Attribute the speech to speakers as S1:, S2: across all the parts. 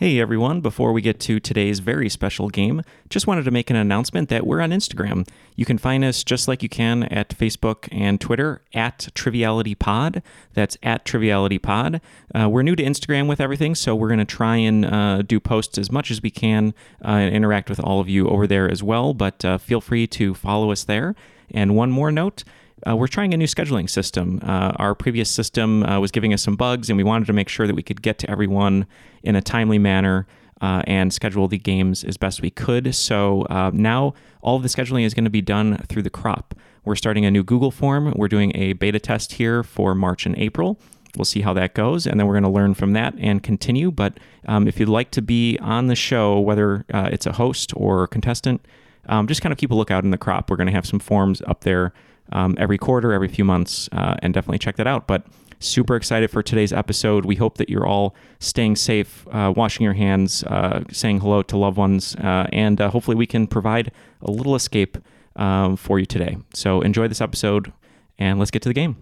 S1: Hey everyone, before we get to today's very special game, just wanted to make an announcement that we're on Instagram. You can find us just like you can at Facebook and Twitter at TrivialityPod. That's at TrivialityPod. Uh, we're new to Instagram with everything, so we're going to try and uh, do posts as much as we can uh, and interact with all of you over there as well, but uh, feel free to follow us there. And one more note, uh, we're trying a new scheduling system. Uh, our previous system uh, was giving us some bugs, and we wanted to make sure that we could get to everyone in a timely manner uh, and schedule the games as best we could. So uh, now all of the scheduling is going to be done through the crop. We're starting a new Google form. We're doing a beta test here for March and April. We'll see how that goes, and then we're going to learn from that and continue. But um, if you'd like to be on the show, whether uh, it's a host or a contestant, um, just kind of keep a lookout in the crop. We're going to have some forms up there um, every quarter, every few months, uh, and definitely check that out. But super excited for today's episode. We hope that you're all staying safe, uh, washing your hands, uh, saying hello to loved ones, uh, and uh, hopefully we can provide a little escape um, for you today. So enjoy this episode, and let's get to the game.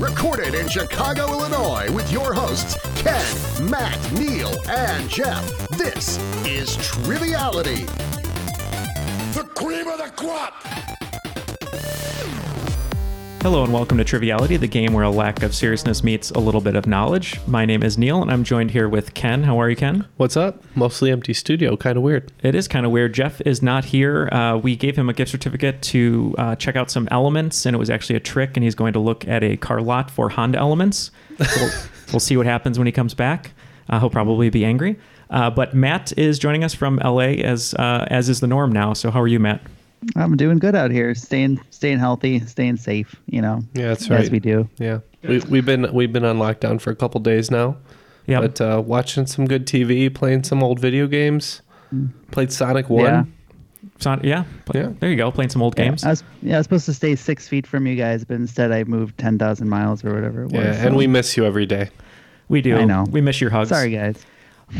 S2: Recorded in Chicago, Illinois, with your hosts, Ken, Matt, Neil, and Jeff. This is Triviality. The cream of the crop!
S1: Hello and welcome to Triviality, the game where a lack of seriousness meets a little bit of knowledge. My name is Neil, and I'm joined here with Ken. How are you, Ken?
S3: What's up? Mostly empty studio. Kind of weird.
S1: It is kind of weird. Jeff is not here. Uh, we gave him a gift certificate to uh, check out some elements, and it was actually a trick, and he's going to look at a car lot for Honda elements. So we'll, we'll see what happens when he comes back. Uh, he'll probably be angry. Uh, but Matt is joining us from LA, as uh, as is the norm now. So how are you, Matt?
S4: I'm doing good out here, staying staying healthy, staying safe. You know,
S3: Yeah, that's right.
S4: as we do.
S3: Yeah, we, we've been we've been on lockdown for a couple days now.
S1: Yeah.
S3: But uh, watching some good TV, playing some old video games. Played Sonic One.
S4: Yeah.
S1: So, yeah.
S3: Yeah.
S1: There you go. Playing some old games.
S4: I was yeah, I was supposed to stay six feet from you guys, but instead I moved ten thousand miles or whatever it was.
S3: Yeah,
S4: so-
S3: and we miss you every day.
S1: we do.
S4: I know.
S1: We miss your hugs.
S4: sorry guys.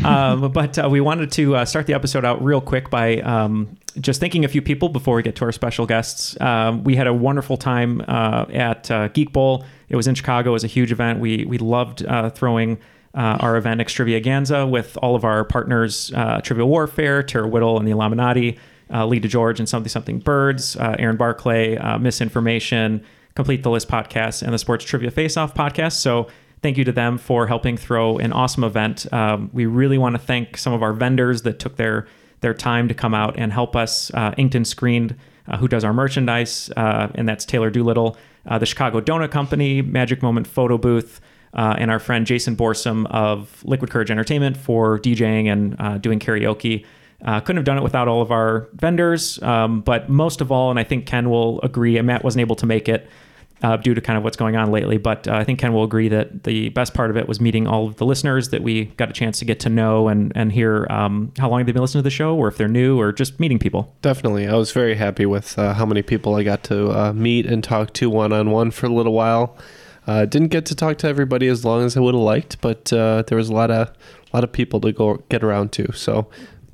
S1: Um, but uh, we wanted to uh, start the episode out real quick by um, just thanking a few people before we get to our special guests. Um, we had a wonderful time uh, at uh, Geek Bowl. It was in Chicago. It was a huge event. We we loved uh, throwing. Uh, our event Extravaganza with all of our partners, Trivial Warfare, Terra Whittle, and the Illuminati, uh, Lee DeGeorge and Something Something Birds, Aaron Barclay, Misinformation, Complete the List podcast, and the Sports Trivia Face Off podcast. So thank you to them for helping throw an awesome event. Um, we really want to thank some of our vendors that took their their time to come out and help us. Uh, Inkton Screened, uh, who does our merchandise, uh, and that's Taylor Doolittle, uh, the Chicago Donut Company, Magic Moment Photo Booth, uh, and our friend Jason Borsum of Liquid Courage Entertainment for DJing and uh, doing karaoke. Couldn't have done it without all of our vendors, um, but most of all, and I think Ken will agree, and Matt wasn't able to make it uh, due to kind of what's going on lately. But uh, I think Ken will agree that the best part of it was meeting all of the listeners that we got a chance to get to know and and hear um, how long they've been listening to the show, or if they're new, or just meeting people.
S3: Definitely, I was very happy with uh, how many people I got to uh, meet and talk to one on one for a little while. Uh, didn't get to talk to everybody as long as I would have liked, but uh, there was a lot of a lot of people to go get around to. So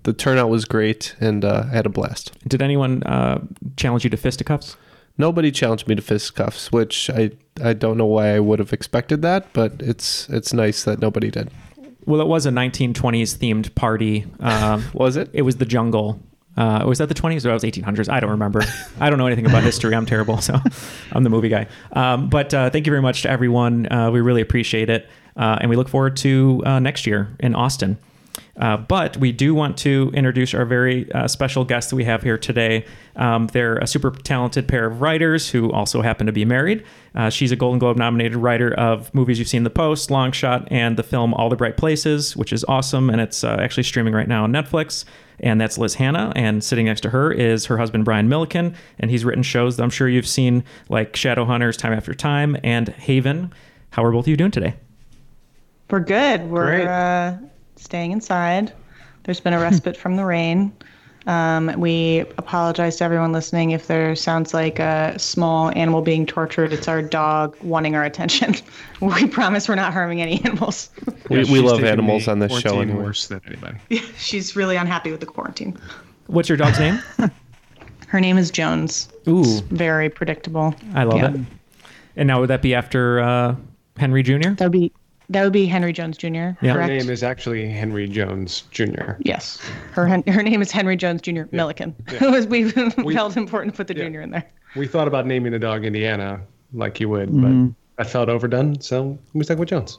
S3: the turnout was great, and uh, I had a blast.
S1: Did anyone uh, challenge you to fisticuffs?
S3: Nobody challenged me to fisticuffs, which I I don't know why I would have expected that, but it's it's nice that nobody did.
S1: Well, it was a 1920s themed party. Um,
S3: Was it?
S1: it was the jungle. Uh, was that the 20s or that was 1800s? I don't remember. I don't know anything about history. I'm terrible, so I'm the movie guy. Um, but uh, thank you very much to everyone. Uh, we really appreciate it, uh, and we look forward to uh, next year in Austin. Uh, but we do want to introduce our very uh, special guest that we have here today. Um, they're a super talented pair of writers who also happen to be married. Uh, she's a Golden Globe nominated writer of movies you've seen The Post, Long Shot, and the film All the Bright Places, which is awesome. And it's uh, actually streaming right now on Netflix. And that's Liz Hannah. And sitting next to her is her husband, Brian Millikin. And he's written shows that I'm sure you've seen, like Shadowhunters, Time After Time, and Haven. How are both of you doing today?
S5: We're good. We're
S3: Great.
S5: uh, staying inside. There's been a respite from the rain. Um, we apologize to everyone listening if there sounds like a small animal being tortured. It's our dog wanting our attention. we promise we're not harming any animals.
S3: We,
S6: Yeah,
S3: we love animals on this show
S6: quarantine
S3: anyway.
S6: worse than anybody.
S5: She's really unhappy with the quarantine.
S1: What's your dog's name?
S5: Her name is Jones.
S1: Ooh,
S5: Very predictable.
S1: I love
S5: Yeah.
S1: it. And now would that be after uh, Henry Jr.?
S5: That would be that would be Henry Jones Jr.
S1: Yeah.
S6: Her name is actually Henry Jones Jr.
S5: Yes. Her her name is Henry Jones Jr. Millikin. It was we felt important to put the junior in there.
S6: We thought about naming the dog Indiana like you would,
S3: Mm-hmm.
S6: but that felt overdone, so we stuck with Jones.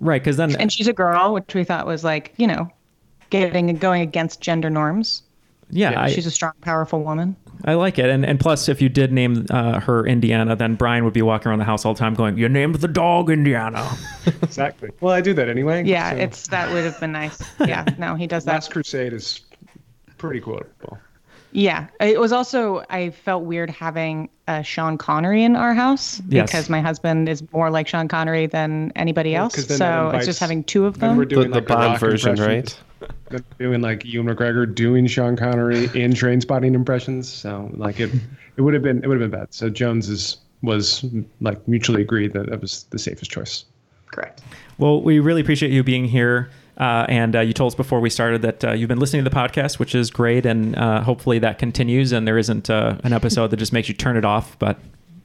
S1: Right, because then
S5: And she's a girl, which we thought was like, you know, getting going against gender norms.
S1: Yeah, I,
S5: She's a strong, powerful woman.
S1: I like it. And and plus, if you did name uh, her Indiana, then Brian would be walking around the house all the time going, "You named the dog Indiana."
S6: Exactly. Well, I do that anyway.
S5: Yeah,
S6: so
S5: it's that would have been nice. Yeah, no, he does that.
S6: Last Crusade is pretty quotable.
S5: Yeah, it was also I felt weird having uh, Sean Connery in our house
S1: Yes.
S5: because my husband is more like Sean Connery than anybody else.
S6: 'cause then that
S5: So it's just having two of
S6: Then
S5: them.
S6: we're doing
S3: the
S6: like a
S3: Bond version, right?
S6: Then doing like Ewan McGregor doing Sean Connery in Trainspotting impressions. So like it, it would have been it would have been bad. So Jones is was like mutually agreed that that was the safest choice.
S5: Correct.
S1: Well, we really appreciate you being here. Uh, and uh, you told us before we started that uh, you've been listening to the podcast, which is great, and uh, hopefully that continues. And there isn't uh, an episode that just makes you turn it off, but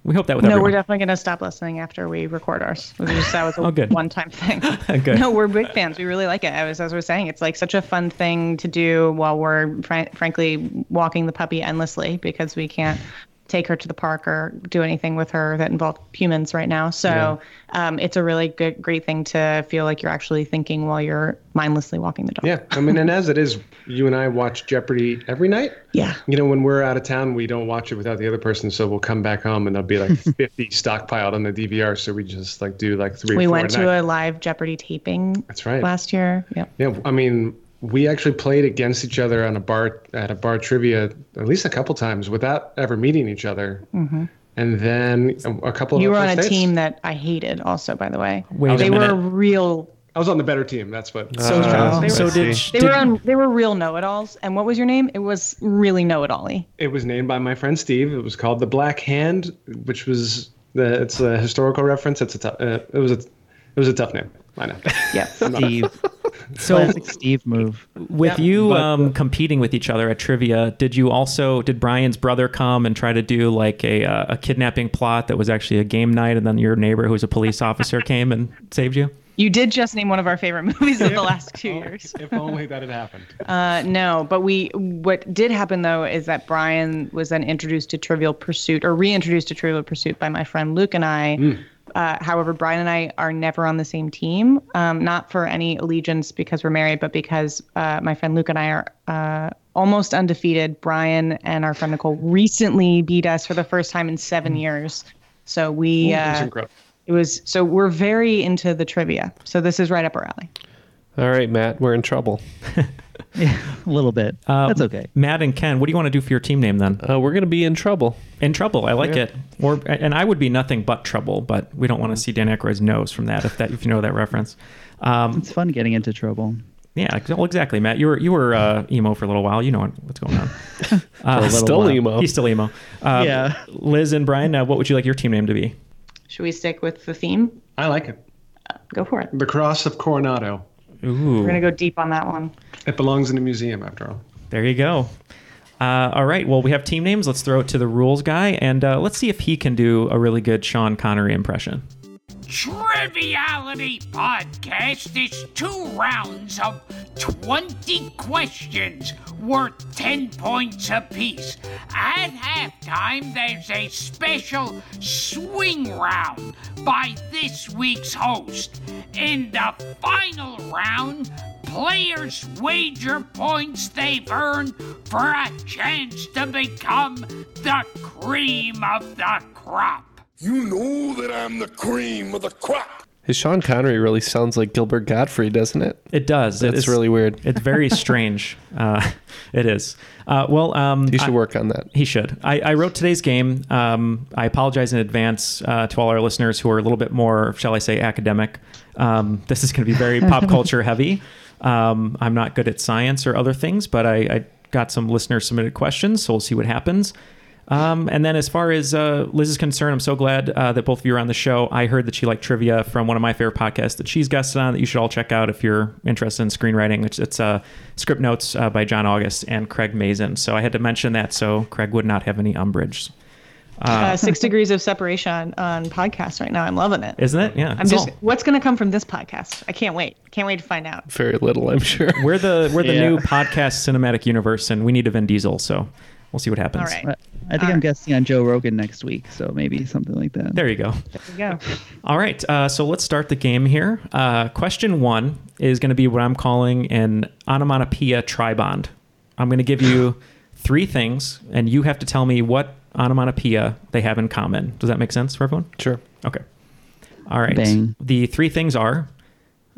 S1: we hope that with
S5: No,
S1: everyone.
S5: we're definitely going to stop listening after we record ours. Was just, that was a
S1: Oh, good.
S5: one-time thing.
S1: Good.
S5: No, we're big fans. We really like it. I was, as we're saying, it's like such a fun thing to do while we're fr- frankly walking the puppy endlessly because we can't take her to the park or do anything with her that involves humans right now. So um, it's a really good, great thing to feel like you're actually thinking while you're mindlessly walking the dog.
S6: Yeah, I mean, and as it is, you and I watch Jeopardy every night.
S5: Yeah.
S6: You know, when we're out of town, we don't watch it without the other person. So we'll come back home and there'll be like 50 stockpiled on the DVR. So we just like do like three.
S5: We went to
S6: night.
S5: a live Jeopardy taping
S6: That's right.
S5: last year. Yep.
S6: Yeah, I mean, we actually played against each other on a bar at a bar trivia at least a couple times without ever meeting each other. Mm-hmm. And then a, a couple.
S5: You
S6: of
S5: were on a
S6: first dates.
S5: team that I hated also, by the way.
S1: Wait
S5: they
S1: minute.
S5: were real
S6: I was on the better team. That's what.
S1: so,
S3: Uh,
S5: They
S1: so
S5: were-
S1: did,
S5: They were on. They were real know-it-alls. And what was your name? It was really know-it-all-y.
S6: It was named by my friend Steve. It was called the Black Hand, which was the. It's a historical reference. It's a. Tough, uh, it was a. It was a tough name. I know.
S5: Yeah.
S4: Steve.
S1: so
S4: Classic Steve move.
S1: with
S6: Yeah,
S1: you
S6: but,
S1: um, competing with each other at trivia, did you also did Brian's brother come and try to do like a uh, a kidnapping plot that was actually a game night, and then your neighbor who was a police officer came and saved you?
S5: You did just name one of our favorite movies of the last two years.
S6: if only that had happened.
S5: Uh, no, but we. What did happen though is that Brian was then introduced to Trivial Pursuit or reintroduced to Trivial Pursuit by my friend Luke and I. Uh, however, Brian and I are never on the same team, um, not for any allegiance because we're married, but because uh, my friend Luke and I are uh, almost undefeated. Brian and our friend Nicole recently beat us for the first time in seven years. So we.
S6: It was
S5: Uh,
S6: incredible.
S5: it was so we're very into the trivia. So this is right up our alley.
S3: All right, Matt, we're in trouble.
S4: Yeah, a little bit.
S1: Uh,
S4: That's okay.
S1: Matt and Ken, what do you want to do for your team name then?
S3: Uh, we're gonna be in trouble.
S1: In trouble, I like it. Or and I would be nothing but trouble, but we don't want to see Dan Aykroyd's nose from that if that if you know that reference. Um,
S4: It's fun getting into trouble.
S1: yeah, well, exactly, Matt. You were you were uh, emo for a little while. You know what, what's going on. Uh,
S3: Still
S4: while.
S3: emo.
S1: He's still emo. Uh,
S4: Yeah.
S1: Liz and Brian, uh, what would you like your team name to be?
S5: Should we stick with the theme?
S6: I like it.
S5: Go for it.
S6: The Cross of Coronado.
S1: Ooh,
S5: We're gonna go deep on that one.
S6: It belongs in a museum, after all.
S1: there you go. Uh, all right. Well, we have team names. Let's throw it to the rules guy, and uh, let's see if he can do a really good Sean Connery impression.
S7: Triviality Podcast is two rounds of 20 questions worth 10 points apiece. At halftime, there's a special swing round by this week's host. In the final round, players wager points they've earned for a chance to become the cream of the crop.
S2: You know that I'm the cream of the crop.
S3: His Sean Connery really sounds like Gilbert Gottfried, doesn't it?
S1: It does. It
S3: That's
S1: is-
S3: really weird.
S1: It's very strange. Uh, it is. Uh, well, um,
S3: You should
S1: I-
S3: work on that.
S1: He should. I, I wrote today's game. Um, I apologize in advance uh, to all our listeners who are a little bit more, shall I say, academic. Um, this is going to be very pop culture heavy. Um, I'm not good at science or other things, but I, I got some listener submitted questions, so we'll see what happens. Um, and then, as far as uh, Liz is concerned, I'm so glad uh, that both of you are on the show. I heard that she liked trivia from one of my favorite podcasts that she's guested on that you should all check out if you're interested in screenwriting. It's, it's uh, Scriptnotes uh, by John August and Craig Mazin. So I had to mention that so Craig would not have any umbrage.
S5: Uh, six degrees of separation on, on podcasts right now. I'm loving it.
S1: Isn't it? Yeah.
S5: I'm just.
S1: all-
S5: What's going to come from this podcast? I can't wait. Can't wait to find out.
S3: Very little, I'm sure.
S1: we're the we're the
S4: Yeah.
S1: new podcast cinematic universe, and we need a Vin Diesel. So we'll see what happens.
S5: All right.
S4: I think I'm guessing on Joe Rogan next week, so maybe something like that.
S1: There you go.
S5: There you go.
S1: All right, uh, so let's start the game here. Uh, question one is going to be what I'm calling an onomatopoeia tribond. I'm going to give you three things, and you have to tell me what onomatopoeia they have in common. Does that make sense for everyone?
S3: Sure.
S1: Okay. All right.
S4: Bang.
S1: The three things are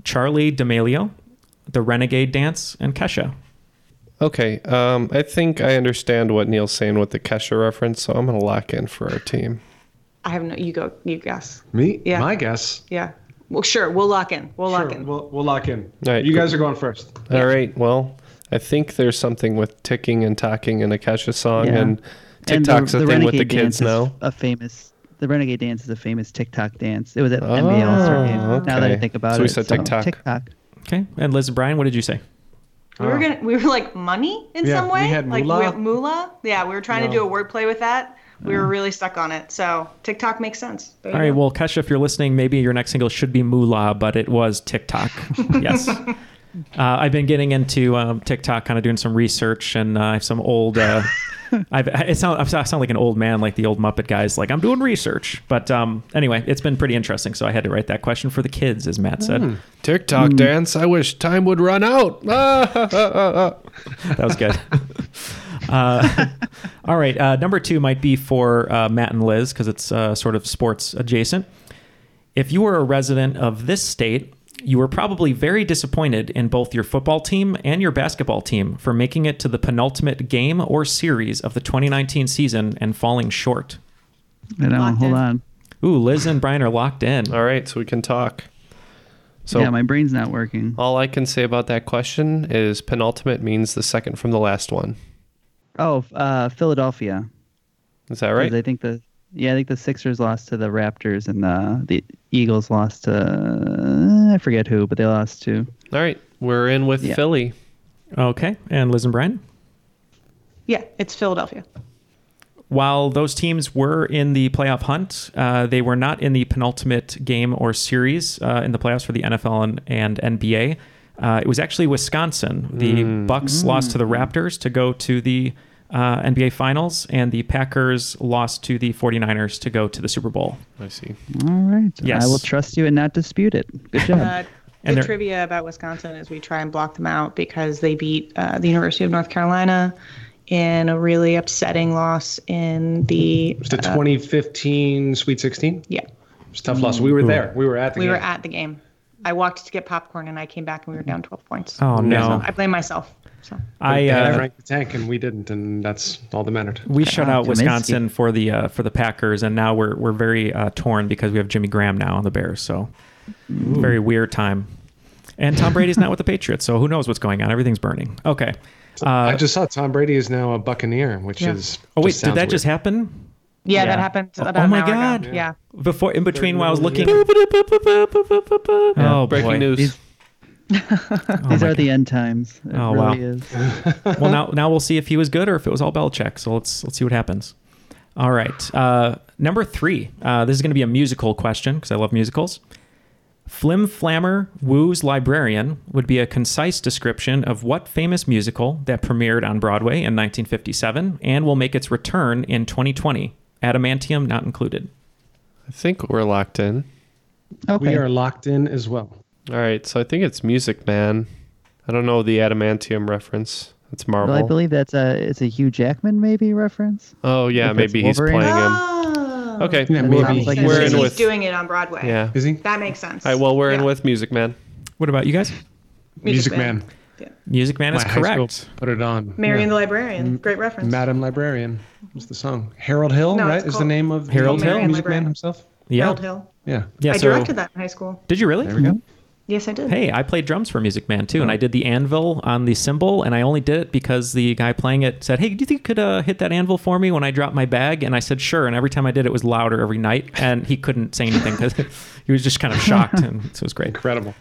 S1: Charli D'Amelio, the Renegade Dance, and Kesha.
S3: Okay. Um, I think I understand what Neil's saying with the Kesha reference, so I'm going to lock in for our team.
S5: I have no. You go. You guess.
S6: Me?
S5: Yeah.
S6: My guess.
S5: Yeah. Well, sure. We'll lock in. We'll lock in.
S6: We'll, we'll lock in.
S3: All right,
S6: you
S3: cool.
S6: guys are going first.
S3: All right. Well, I think there's something with ticking and talking in a Kesha song,
S4: Yeah.
S3: and
S4: And
S3: TikTok's a thing with the kids now.
S4: A famous. The Renegade Dance is a famous TikTok dance. It was at NBA All Star Game.
S3: Oh,
S4: Now that I think about
S3: So
S4: it,
S3: we said TikTok.
S4: TikTok.
S1: Okay. And Liz and Brian, what did you say?
S5: We were gonna. We were like money in
S6: Yeah,
S5: some way.
S6: we had
S5: like
S6: moolah.
S5: we- moolah. Yeah, we were trying to do a wordplay with that. We were really stuck on it. So TikTok makes sense. There
S1: All right.
S5: go.
S1: Well, Kesha, if you're listening, maybe your next single should be Moolah, but it was TikTok. yes. Uh, I've been getting into um, TikTok, kind of doing some research, and uh, I have some old. Uh, I've, it sound, I sound like an old man, like the old Muppet guys. Like I'm doing research, but um, anyway, it's been pretty interesting. So I had to write that question for the kids, as Matt said.
S3: TikTok dance. I wish time would run out.
S1: That was good. uh, all right. Uh, number two might be for uh, Matt and Liz because it's uh, sort of sports adjacent. If you were a resident of this state, you were probably very disappointed in both your football team and your basketball team for making it to the penultimate game or series of the 2019 season and falling short.
S4: I know.
S5: Locked
S4: Hold
S5: in.
S4: on.
S1: Ooh, Liz and Brian are locked in.
S3: All right, so we can talk. So
S4: yeah, my brain's not working.
S3: all I can say about that question is penultimate means the second from the last one.
S4: Oh, uh, Philadelphia.
S3: Is that right?
S4: I think the yeah, I think the Sixers lost to the Raptors and the the Eagles lost to uh, I forget who, but they lost to.
S3: All right, we're in with
S4: Yeah.
S3: Philly.
S1: Okay. And Liz and Brian?
S5: Yeah, it's Philadelphia.
S1: While those teams were in the playoff hunt, uh, they were not in the penultimate game or series uh, in the playoffs for the NFL and, and NBA. Uh, it was actually Wisconsin. The Bucks lost to the Raptors to go to the uh, NBA Finals, and the Packers lost to the 49ers to go to the Super Bowl.
S3: I see.
S4: All right.
S1: Yes.
S4: I will trust you and not dispute it. Good job.
S5: Uh,
S1: And
S5: the trivia about Wisconsin is we try and block them out because they beat uh, the University of North Carolina in a really upsetting loss in the.
S6: It was the
S5: uh,
S6: 2015 Sweet 16.
S5: yeah,
S6: It was a tough loss. We were there. We were at the
S5: we
S6: game.
S5: were at the game. I walked to get popcorn and I came back and we were down 12 points.
S1: Oh, no.
S5: So I blame myself. So
S1: I
S6: They had
S1: uh,
S6: Frank the Tank and we didn't, and that's all that mattered.
S1: we shut out
S4: Kaminsky.
S1: Wisconsin for the uh, for the Packers, and now we're we're very uh, torn because we have Jimmy Graham now on the Bears. So very weird time. And Tom Brady's not with the Patriots, so who knows what's going on? Everything's burning. Okay. Uh,
S6: I just saw Tom Brady is now a Buccaneer, which
S5: Yeah.
S6: is.
S1: oh wait, did
S6: sounds
S1: that just happen?
S5: Yeah,
S4: Yeah.
S5: that happened
S1: Oh,
S5: about
S1: oh
S5: an
S1: my
S5: hour ago.
S1: God.
S5: Yeah.
S1: Before, in between, while I was looking.
S3: Yeah.
S1: Oh
S3: Breaking
S1: boy.
S3: news.
S4: These, these
S1: my
S4: are the end times. It
S1: Oh,
S4: really
S1: wow.
S4: is.
S1: well, now now we'll see if he was good or if it was all Belichick. So let's let's see what happens. All right. Uh, number three. Uh, this is going to be a musical question because I love musicals. Flim Flammer Woo's Librarian would be a concise description of what famous musical that premiered on Broadway in 1957 and will make its return in 2020. Adamantium not included.
S3: I think we're locked in.
S4: Okay.
S6: We are locked in as well.
S3: All right, so I think it's Music Man. I don't know the adamantium reference. It's Marvel.
S4: Well, I believe that's a it's a Hugh Jackman maybe reference.
S3: oh yeah,
S4: if
S3: maybe he's playing him.
S5: Oh.
S3: Okay,
S6: Yeah,
S4: That
S6: maybe.
S4: sounds like
S3: We're in
S5: he's
S3: with-
S5: doing it on Broadway.
S3: yeah.
S6: Is he?
S5: That makes sense.
S3: All right, well we're in with Music Man.
S1: What about you guys?
S6: Music,
S5: Music
S6: Man.
S5: Man.
S1: Music Man is
S6: My high school
S1: correct.
S6: Put it on.
S5: Marion
S6: Yeah.
S5: the Librarian. Great reference.
S6: Madam Librarian was the song. Harold Hill,
S5: No,
S6: right? Is the name of
S1: Harold
S6: the
S1: Hill?
S6: Music
S5: Librarian.
S6: Man himself?
S1: Yeah.
S5: Harold Hill.
S6: Yeah.
S1: Yeah.
S5: I
S1: so
S5: directed that in high school.
S1: did you really?
S6: There we go.
S5: Yes, I did.
S1: Hey, I played drums for Music Man too, and I did the anvil on the cymbal, and I only did it because the guy playing it said, "Hey, do you think you could uh, hit that anvil for me when I drop my bag?" And I said, "Sure." And every time I did, it was louder every night, and he couldn't say anything because he was just kind of shocked, and so it was great.
S6: Incredible.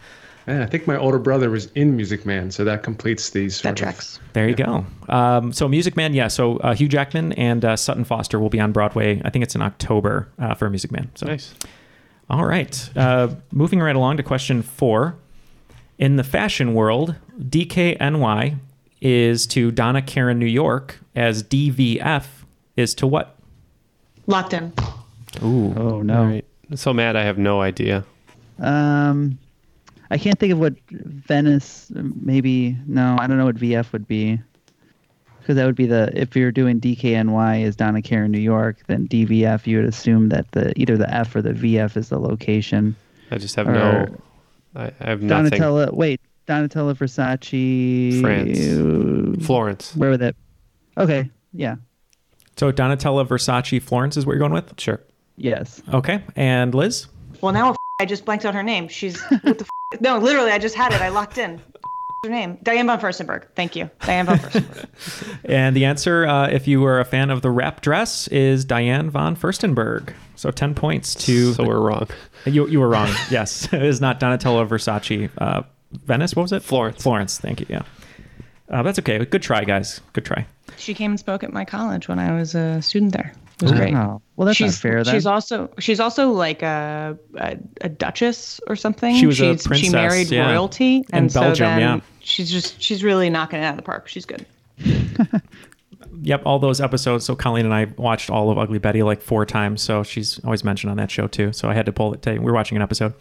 S6: And I think my older brother was in Music Man, so that completes these.
S5: That
S6: Sort of,
S5: tracks.
S1: There you go. Um, so Music Man, yeah. So uh, Hugh Jackman and uh, Sutton Foster will be on Broadway. I think it's in October uh, for Music Man. So
S3: Nice.
S1: All right. Uh, moving right along to question four. In the fashion world, DKNY is to Donna Karan New York as DVF is to what?
S5: Locked in.
S1: Ooh.
S4: Oh no.
S3: All right. So Matt, I have no idea.
S4: Um, I can't think of what Venice. Maybe no, I don't know what VF would be. Because that would be the if you're doing DKNY is Donna Karan New York, then DVF you would assume that the either the F or the VF is the location.
S3: I just have
S4: Or
S3: no. I, I have nothing.
S4: Donatella, wait, Donatella Versace.
S3: France. Florence.
S4: Where would that? Okay, yeah,
S1: So Donatella Versace Florence is what you're going with?
S3: Sure.
S4: yes.
S1: Okay. And Liz?
S5: Well, now I just blanked out her name. She's what the f- no, literally, I just had it. I locked in. Her name, Diane von Furstenberg. Thank you, Diane von Furstenberg.
S1: And the answer, uh, if you were a fan of the wrap dress, is Diane von Furstenberg. So 10 points to.
S3: So we're wrong.
S1: You, you were wrong. yes. It is not Donatella Versace. Uh, Venice, what was it?
S3: Florence.
S1: Florence. Thank you. Yeah. Uh, that's okay. Good try, guys. Good try.
S5: she came and spoke at my college when I was a student there. It was great.
S4: Oh, well, that's
S5: she's
S4: not fair. Then.
S5: she's also she's also like a, a a duchess or something.
S1: She was a princess,
S5: She married
S1: yeah.
S5: royalty,
S1: In
S5: and so then
S1: yeah.
S5: she's just she's really knocking it out of the park. She's good.
S1: Yep, all those episodes. So Colleen and I watched all of Ugly Betty like four times. So she's always mentioned on that show too. So I had to pull it. Today. We're watching an episode.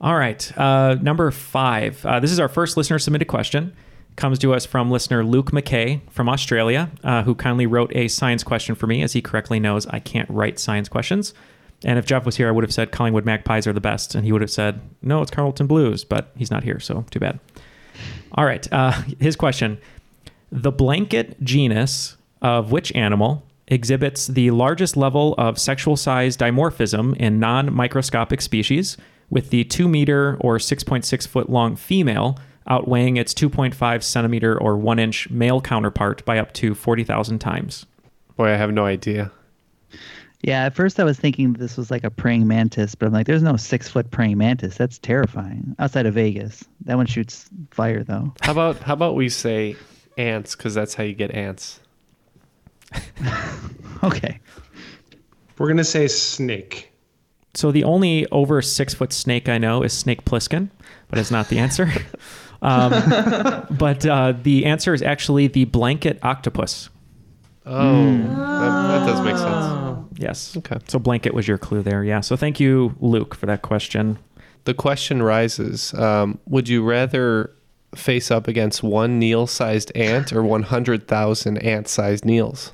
S1: All right, uh, number five. Uh, this is our first listener submitted question. Comes to us from listener Luke McKay from Australia, uh, who kindly wrote a science question for me, as he correctly knows I can't write science questions. And if Jeff was here, I would have said Collingwood Magpies are the best, and he would have said no, it's Carlton Blues. But he's not here, so too bad. All right, uh, his question: The blanket genus of which animal exhibits the largest level of sexual size dimorphism in non microscopic species, with the 2 meter or 6.6 foot long female outweighing its 2.5 centimeter or 1 inch male counterpart by up to 40,000 times?
S3: Boy, I have no idea.
S4: Yeah, at first I was thinking this was like a praying mantis, but I'm like, there's no six foot praying mantis. That's terrifying. Outside of Vegas, that one shoots fire though.
S3: How about how about we say ants because that's how you get ants.
S4: Okay.
S6: We're gonna say snake.
S1: So the only over six foot snake I know is Snake Plissken, but it's not the answer. um, but uh, the answer is actually the blanket octopus.
S3: Oh, that, that does make sense.
S1: Yes.
S3: Okay.
S1: So blanket was your clue there. Yeah. So thank you, Luke, for that question.
S3: The question rises: um, Would you rather face up against one Neil-sized ant or one hundred thousand ant-sized Neils?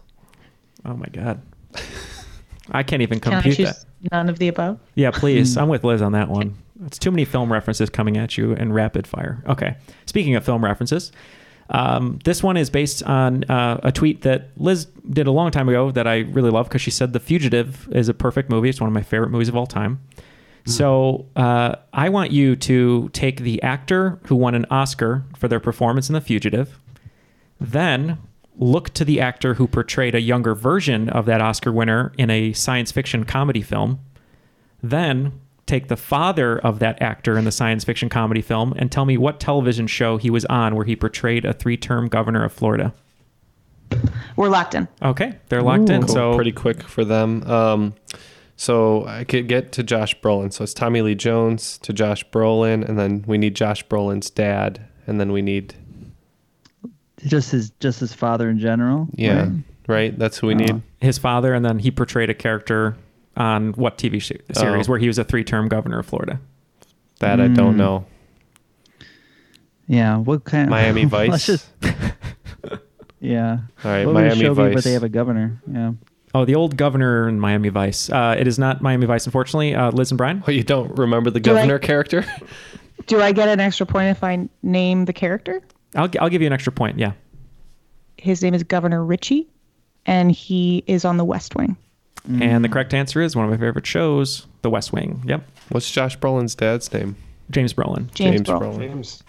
S1: Oh my God. I can't even
S5: Can I
S1: compute
S5: choose
S1: that.
S5: none of the above?
S1: Yeah, please. I'm with Liz on that one. It's too many film references coming at you in rapid fire. Okay. Speaking of film references, um, this one is based on uh, a tweet that Liz did a long time ago that I really love because she said The Fugitive is a perfect movie. It's one of my favorite movies of all time. So uh, I want you to take the actor who won an Oscar for their performance in The Fugitive, then look to the actor who portrayed a younger version of that Oscar winner in a science fiction comedy film, then take the father of that actor in the science fiction comedy film and tell me what television show he was on where he portrayed a three term governor of Florida.
S5: We're locked in.
S1: Okay, they're locked in.
S3: Cool.
S1: So
S3: pretty quick for them. Um, so I could get to Josh Brolin. So it's Tommy Lee Jones to Josh Brolin, and then we need Josh Brolin's dad, and then we need
S4: Just his just his father in general.
S3: yeah,
S4: right?
S3: right. That's who we need.
S1: his father, and then he portrayed a character on what TV sh- series
S3: Oh.
S1: where he was a three-term governor of Florida.
S3: That I don't
S4: Mm.
S3: know.
S4: Yeah. What kind?
S3: Miami Vice.
S4: Let's just. Yeah.
S3: All right,
S4: What
S3: Miami
S4: show be,
S3: Vice.
S4: But they have a governor. Yeah.
S1: Oh, the old governor in Miami Vice. Uh, it is not Miami Vice, unfortunately. Uh, Liz and Brian.
S3: What you don't remember the
S5: Do I-
S3: governor character?
S5: Do I get an extra point if I name the character?
S1: I'll I'll give you an extra point. Yeah.
S5: His name is Governor Ritchie, and he is on the West Wing.
S1: And the correct answer is one of my favorite shows, The West Wing. Yep.
S3: What's Josh Brolin's dad's name?
S1: James Brolin.
S5: James,
S3: James
S5: Brolin.
S3: Brolin.
S6: James.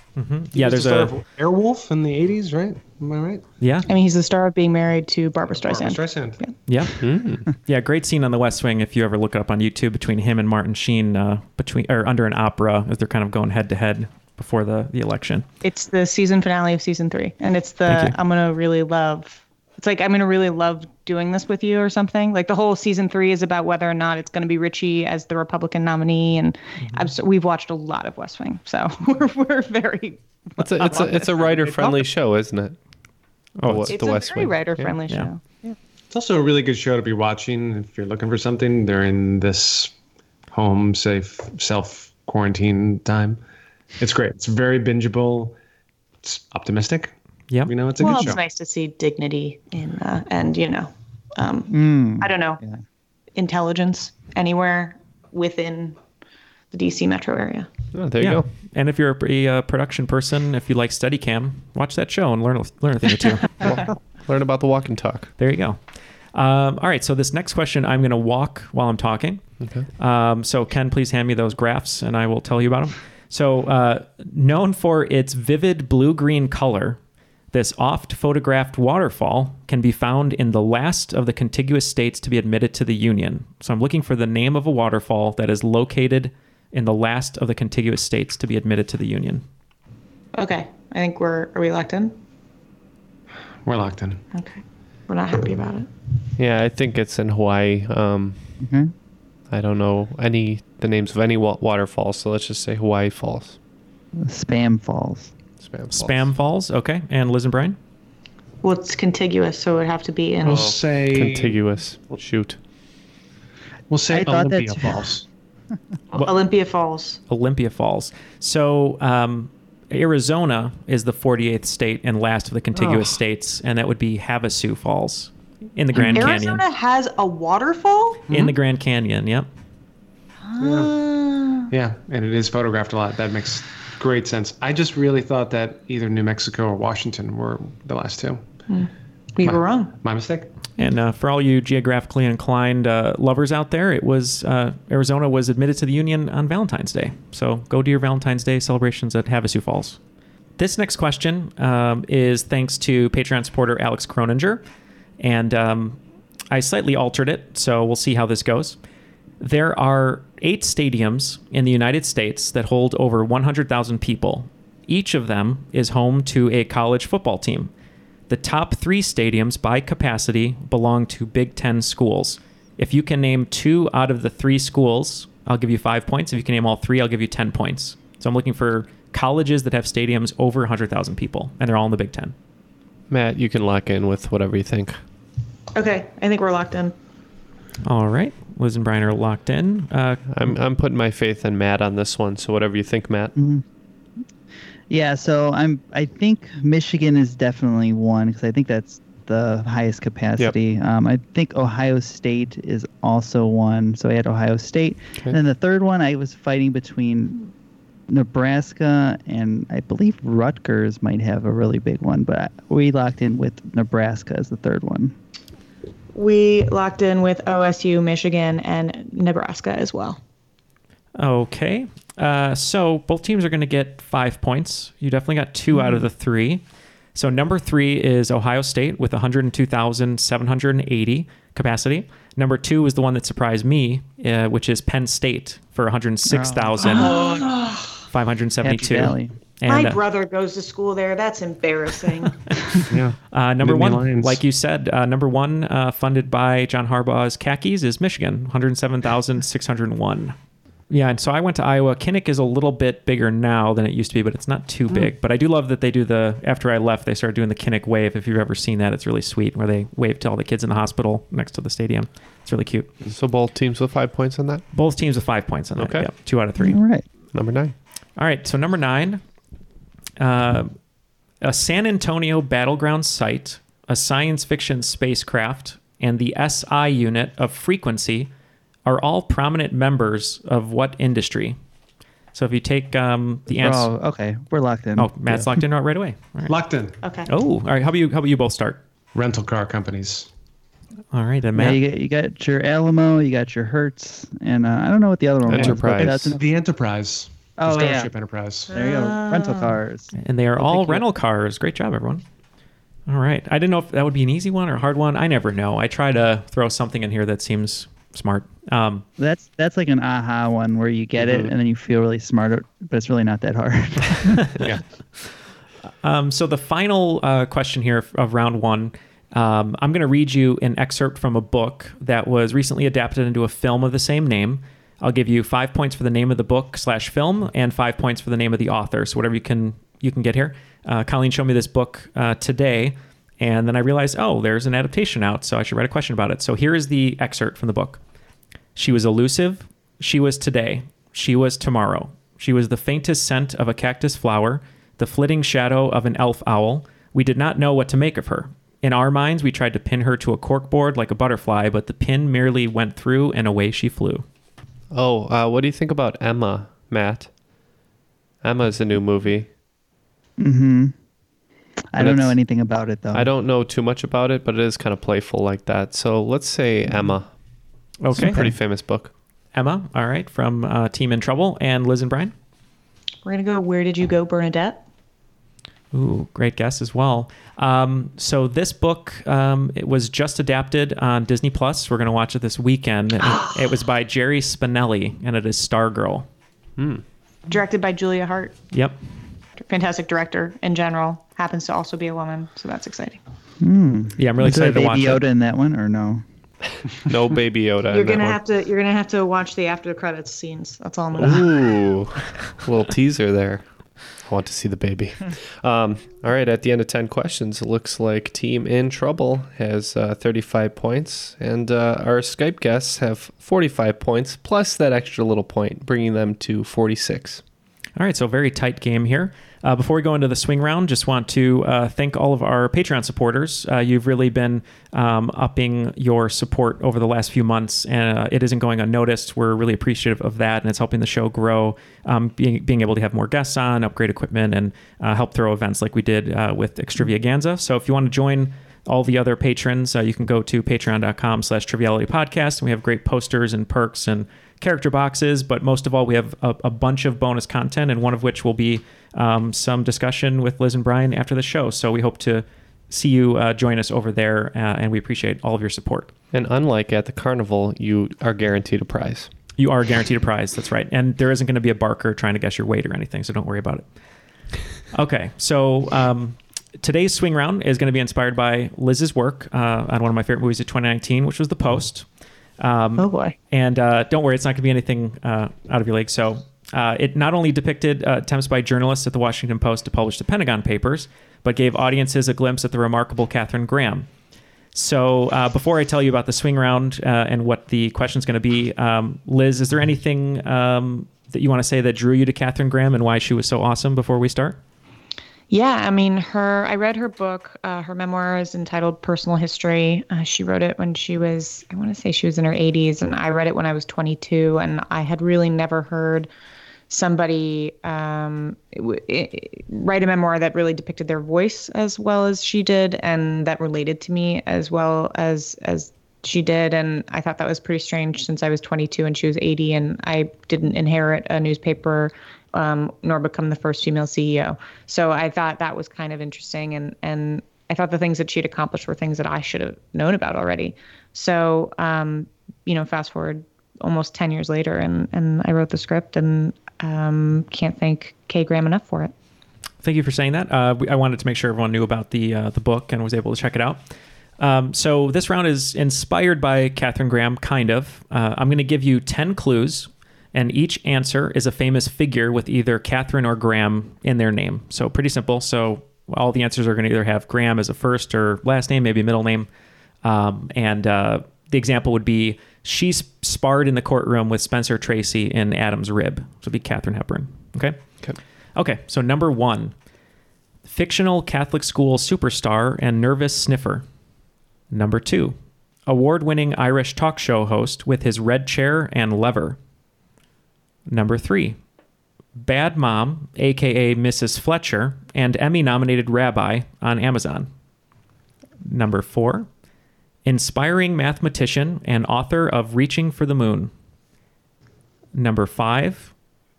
S1: Yeah, there's
S6: the
S1: a
S6: of Airwolf in the '80s, right? Am I right?
S1: yeah,
S5: I mean, he's the star of being married to Barbara Streisand.
S6: Barbra Streisand.
S1: yeah,
S3: Hmm.
S1: yeah. Great scene on The West Wing. If you ever look it up on YouTube, between him and Martin Sheen, uh, between or under an opera, as they're kind of going head to head before the the election.
S5: It's the season finale of season three, and it's the. I'm gonna really love. It's like I'm gonna really love doing this with you or something. Like the whole season three is about whether or not it's gonna be Ritchie as the Republican nominee, and
S3: Mm-hmm.
S5: I'm we've watched a lot of West Wing, so we're we're very.
S3: It's a it's a it's a writer friendly show, isn't it?
S1: Oh,
S3: The-
S1: it's-
S5: It's
S3: the
S5: a
S3: West
S5: very
S3: Wing.
S5: writer friendly
S1: Yeah.
S5: show.
S6: It's also a really good show to be watching if you're looking for something during this home safe self quarantine time. It's great. It's very bingeable. It's optimistic.
S1: Yep.
S6: You know, it's a
S5: well,
S6: good
S5: it's nice to see dignity in, uh, and you know, um,
S4: Mm.
S5: I don't know,
S4: Yeah.
S5: intelligence anywhere within the DC metro area.
S3: Oh, there you
S1: yeah.
S3: go.
S1: And if you're a, uh production person, if you like Steadicam, watch that show and learn a- learn a thing or two.
S3: Learn about the walk and talk.
S1: There you go. Um, all right. So this next question, I'm going to walk while I'm talking.
S3: Okay.
S1: Um, so Ken, please hand me those graphs, and I will tell you about them. So, uh, known for its vivid blue-green color, this oft-photographed waterfall can be found in the last of the contiguous states to be admitted to the Union. So, I'm looking for the name of a waterfall that is located in the last of the contiguous states to be admitted to the Union.
S5: Okay, I think we're are we locked in?
S6: We're locked in.
S5: Okay, we're not happy about it.
S3: Yeah, I think it's in Hawaii. Um,
S4: Okay.
S3: I don't know any the names of any wa- waterfalls, so let's just say Hawaii Falls.
S4: Spam falls.
S3: Spam Falls.
S1: Spam Falls. Okay. And Liz and Brian.
S5: Well, it's contiguous, so it would have to be in.
S6: We'll say
S3: Contiguous. Shoot.
S6: We'll say
S4: I thought
S6: Olympia
S4: too.
S6: Falls.
S5: Olympia Falls.
S1: Olympia Falls. So um, Arizona is the 48th state and last of the contiguous
S6: Oh.
S1: states, and that would be Havasu Falls in the Grand
S5: Arizona
S1: Canyon.
S5: Arizona has a waterfall.
S1: In the Grand Canyon, yep.
S5: Ah.
S6: Yeah, and it is photographed a lot. That makes great sense. I just really thought that either New Mexico or Washington were the last two.
S5: We were wrong.
S6: My mistake.
S1: And uh, for all you geographically inclined uh, lovers out there, it was uh, Arizona was admitted to the Union on Valentine's Day. So go to your Valentine's Day celebrations at Havasu Falls. This next question um, is thanks to Patreon supporter Alex Croninger, and um, I slightly altered it, so we'll see how this goes. There are eight stadiums in the United States that hold over 100,000 people. Each of them is home to a college football team. The top three stadiums by capacity belong to Big Ten schools. If you can name two out of the three schools, I'll give you five points. If you can name all three, I'll give you 10 points. So I'm looking for colleges that have stadiums over 100,000 people, and they're all in the Big Ten.
S3: Matt, you can lock in with whatever you think.
S5: Okay, I think we're locked in.
S1: All right. Liz and Brian are locked in. Uh,
S3: I'm I'm putting my faith in Matt on this one. So whatever you think, Matt.
S4: Yeah, so I'm. I think Michigan is definitely one because I think that's the highest capacity. Um, I think Ohio State is also one. So I had Ohio State,
S3: Okay.
S4: and then the third one I was fighting between Nebraska and I believe Rutgers might have a really big one, but we locked in with Nebraska as the third one.
S5: We locked in with OSU, Michigan, and Nebraska as well.
S1: Okay. Uh, so both teams are going to get five points. You definitely got 2 out of the three. So number three is Ohio State with 102,780 capacity. Number two is the one that surprised me, uh, which is Penn State for 106,572.
S4: Happy Valley.
S1: And,
S5: My
S1: uh,
S5: brother goes to school there. That's embarrassing.
S6: Yeah.
S1: Uh, number
S6: Nittany
S1: one,
S6: Lions.
S1: like you said, uh, number one, uh, funded by John Harbaugh's khakis, is Michigan, 107,601. Yeah, and so I went to Iowa. Kinnick is a little bit bigger now than it used to be, but it's not too big. But I do love that they do the, after I left, they started doing the Kinnick wave. If you've ever seen that, it's really sweet, where they wave to all the kids in the hospital next to the stadium. It's really cute.
S3: So both teams with five points on that.
S1: Both teams with five points on that.
S3: Okay.
S1: Yep, two out of three.
S4: All right.
S3: Number nine.
S1: All right, so number nine, uh, a San Antonio battleground site, a science fiction spacecraft, and the SI unit of frequency are all prominent members of what industry? So if you take um, the answer,
S4: Oh, okay. We're locked in.
S1: oh, Matt's locked in right away. All right.
S6: Locked in.
S5: Okay.
S1: Oh, all right. How about you? How about you both start?
S6: Rental car companies.
S1: All right, and
S4: Yeah,
S1: Matt.
S4: you got, you got your Alamo, you got your Hertz, and uh, I don't know what the other one
S3: Enterprise.
S4: was. but That's
S6: The Enterprise. The
S4: Oh, yeah.
S6: Starship Enterprise.
S4: there you go. Rental cars.
S1: and they are all
S4: pick you
S1: rental cars. Great job, everyone. All right. I didn't know if that would be an easy one or a hard one. I never know. I try to throw something in here that seems smart. Um,
S4: That's that's like an aha one where you get
S1: Mm-hmm.
S4: it and then you feel really smart, but it's really not that hard.
S6: Yeah.
S1: Um, so the final uh, question here of round one, um, I'm going to read you an excerpt from a book that was recently adapted into a film of the same name. I'll give you five points for the name of the book slash film, and five points for the name of the author. So whatever you can you can get here. Uh, Colleen showed me this book uh, today, and then I realized, oh, there's an adaptation out, so I should write a question about it. So here is the excerpt from the book. She was elusive. She was today. She was tomorrow. She was the faintest scent of a cactus flower, the flitting shadow of an elf owl. We did not know what to make of her. In our minds, we tried to pin her to a corkboard like a butterfly, but the pin merely went through and away she flew.
S3: Oh, uh, what do you think about Emma, Matt? Emma is a new movie.
S4: mm-hmm. I don't know anything about it though.
S3: I don't know too much about it, but it is kind of playful like that. So let's say Emma. It's
S1: Okay.
S3: a pretty famous book.
S1: Emma, all right, from uh, Team in Trouble, and Liz and Brian.
S5: We're gonna go. Where did you go, Bernadette?
S1: Ooh, great guess as well. Um, so this book, um, it was just adapted on Disney Plus. We're going to watch it this weekend. It, it was by Jerry Spinelli, and it is Stargirl.
S5: Directed by Julia Hart.
S1: Yep.
S5: Fantastic director in general. Happens to also be a woman, so that's exciting.
S1: Yeah, I'm really
S4: Is there a
S1: excited to watch
S4: Baby Yoda
S1: it.
S4: in that one or no?
S3: No Baby Yoda.
S5: You're gonna
S3: one.
S5: have to. You're gonna have to watch the after credits scenes. That's all I'm gonna.
S3: Ooh, little teaser there. I want to see the baby. Um, all right, at the end of 10 questions, it looks like Team In Trouble has uh, 35 points, and uh, our Skype guests have 45 points, plus that extra little point, bringing them to 46.
S1: All right, so very tight game here. Uh, before we go into the swing round, just want to uh, thank all of our Patreon supporters. Uh, you've really been um, upping your support over the last few months, and uh, it isn't going unnoticed. We're really appreciative of that, and it's helping the show grow. Um, being being able to have more guests on, upgrade equipment, and uh, help throw events like we did uh, with Extravaganza. So if you want to join all the other patrons, you can go to patreon.com slash triviality podcast. And we have great posters and perks and character boxes, but most of all, we have a, a bunch of bonus content, and one of which will be um, some discussion with Liz and Brian after the show. So we hope to see you uh, join us over there, uh, and we appreciate all of your support.
S3: And unlike at the carnival, you are guaranteed a prize.
S1: You are guaranteed a prize. That's right. And there isn't going to be a barker trying to guess your weight or anything, so don't worry about it. Okay, so um, today's swing round is going to be inspired by Liz's work uh, on one of my favorite movies of 2019, which was The Post. Um,
S5: Oh boy.
S1: and uh, don't worry, it's not going to be anything uh, out of your league. So uh, it not only depicted uh, attempts by journalists at the Washington Post to publish the Pentagon Papers, but gave audiences a glimpse at the remarkable Katharine Graham. So uh, before I tell you about the swing round uh, and what the question is going to be, um, Liz, is there anything um, that you want to say that drew you to Katharine Graham and why she was so awesome before we start?
S5: Yeah, I mean, her. I read her book. Uh, her memoir is entitled "Personal History." Uh, she wrote it when she was, I want to say, she was in her 80s, and I read it when I was 22, and I had really never heard somebody um, w- i- write a memoir that really depicted their voice as well as she did, and that related to me as well as as she did. And I thought that was pretty strange since I was 22 and she was 80, and I didn't inherit a newspaper um, nor become the first female CEO. So I thought that was kind of interesting, and and I thought the things that she'd accomplished were things that I should have known about already. So um, you know, fast forward almost 10 years later, and and I wrote the script, and um, can't thank Kay Graham enough for it.
S1: thank you for saying that. Uh, we- I wanted to make sure everyone knew about the uh, the book and was able to check it out. Um, so this round is inspired by Katharine Graham, kind of. Uh, I'm going to give you ten clues, and each answer is a famous figure with either Catherine or Graham in their name. So pretty simple. So all the answers are going to either have Graham as a first or last name, maybe a middle name. Um, and uh, the example would be she sparred in the courtroom with Spencer Tracy in Adam's Rib. So it'd be Katharine Hepburn. Okay.
S3: Okay.
S1: Okay. So number one, fictional Catholic school superstar and nervous sniffer. Number two, award winning Irish talk show host with his red chair and lever. Number three, Bad Mom, aka Mrs. Fletcher, and Emmy nominated rabbi on Amazon. Number four, inspiring mathematician and author of Reaching for the Moon. Number five,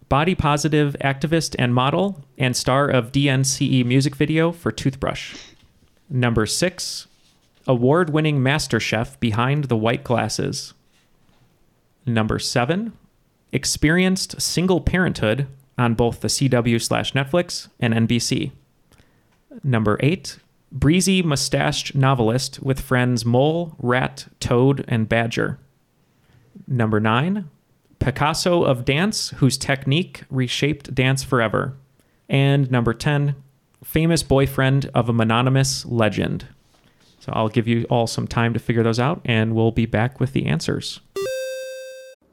S1: body positive activist and model and star of DNCE music video for Toothbrush. Number six, award winning master chef behind the white glasses. Number seven, experienced single parenthood on both the CW slash Netflix and NBC. Number eight, breezy mustached novelist with friends Mole, Rat, Toad, and Badger. Number nine, Picasso of dance whose technique reshaped dance forever. And number 10, famous boyfriend of a mononymous legend. So I'll give you all some time to figure those out, and we'll be back with the answers.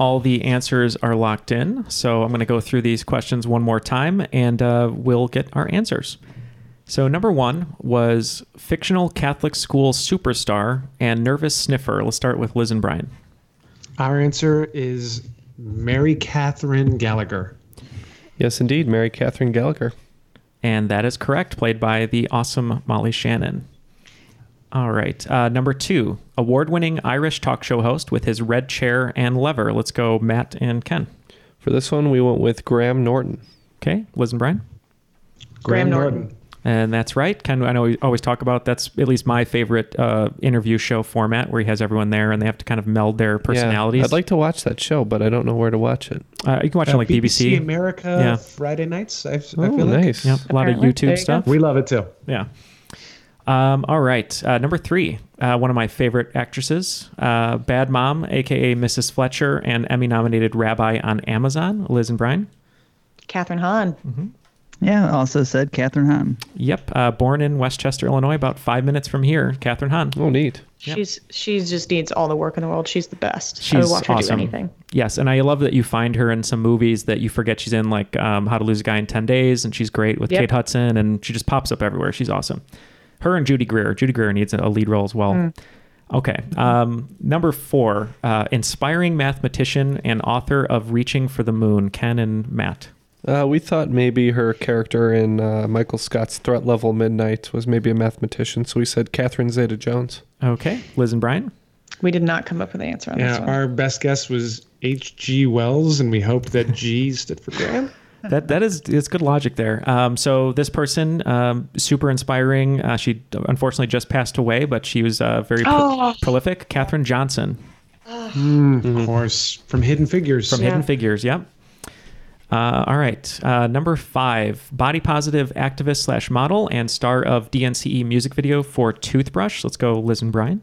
S1: All the answers are locked in, so I'm going to go through these questions one more time and uh, we'll get our answers. So, number one was fictional Catholic school superstar and nervous sniffer. Let's start with Liz and Brian.
S6: Our answer is Mary Catherine Gallagher.
S3: Yes, indeed, Mary Catherine Gallagher.
S1: And that is correct, played by the awesome Molly Shannon. All right. Uh, number two, award winning Irish talk show host with his red chair and lever. Let's go, Matt and Ken.
S3: For this one, we went with Graham Norton.
S1: Okay. Liz and Brian.
S5: Graham Norton.
S1: And that's right. Ken, I know we always talk about that's at least my favorite uh, interview show format where he has everyone there and they have to kind of meld their personalities.
S3: Yeah, I'd like to watch that show, but I don't know where to watch it.
S1: Uh, you can watch it on like BBC.
S6: America
S1: Yeah.
S6: Friday nights. I, I
S3: Oh,
S6: feel like.
S3: nice.
S1: A lot of YouTube
S5: you
S1: stuff.
S6: We love it too.
S1: Yeah. Um, all right. Uh, number three, uh, one of my favorite actresses, uh, Bad Mom, aka Mrs. Fletcher, and Emmy nominated Rabbi on Amazon, Liz and Brian.
S5: Kathryn Hahn.
S4: Yeah, also said Kathryn Hahn.
S1: Yep, uh, born in Westchester, Illinois, about five minutes from here. Kathryn Hahn.
S3: Oh, neat.
S5: She's she just needs all the work in the world. She's the best. I
S1: She's
S5: would watch her
S1: awesome.
S5: do anything.
S1: Yes, and I love that you find her in some movies that you forget she's in, like um, How to Lose a Guy in Ten Days, and she's great with
S5: Yep.
S1: Kate Hudson, and she just pops up everywhere. She's awesome. Her and Judy Greer. Judy Greer needs a lead role as well.
S5: Mm.
S1: Okay, um, number four, uh, inspiring mathematician and author of Reaching for the Moon, Ken and Matt.
S3: Uh, we thought maybe her character in uh, Michael Scott's Threat Level Midnight was maybe a mathematician, so we said Catherine Zeta Jones.
S1: Okay, Liz and Brian.
S5: We did not come up with an answer on
S6: Yeah,
S5: this one.
S6: our best guess was H.G. Wells, and we hoped that G stood for Graham.
S1: that that is it's good logic there. Um, so this person, um, super inspiring. Uh, she unfortunately just passed away, but she was uh, very pro-
S5: Oh.
S1: prolific. Katherine Johnson
S6: Mm, Of course, from Hidden Figures.
S1: from Hidden Figures. Yep. Uh, all right, uh, number five, body positive activist slash model and star of DNCE music video for Toothbrush. Let's go, Liz and Brian.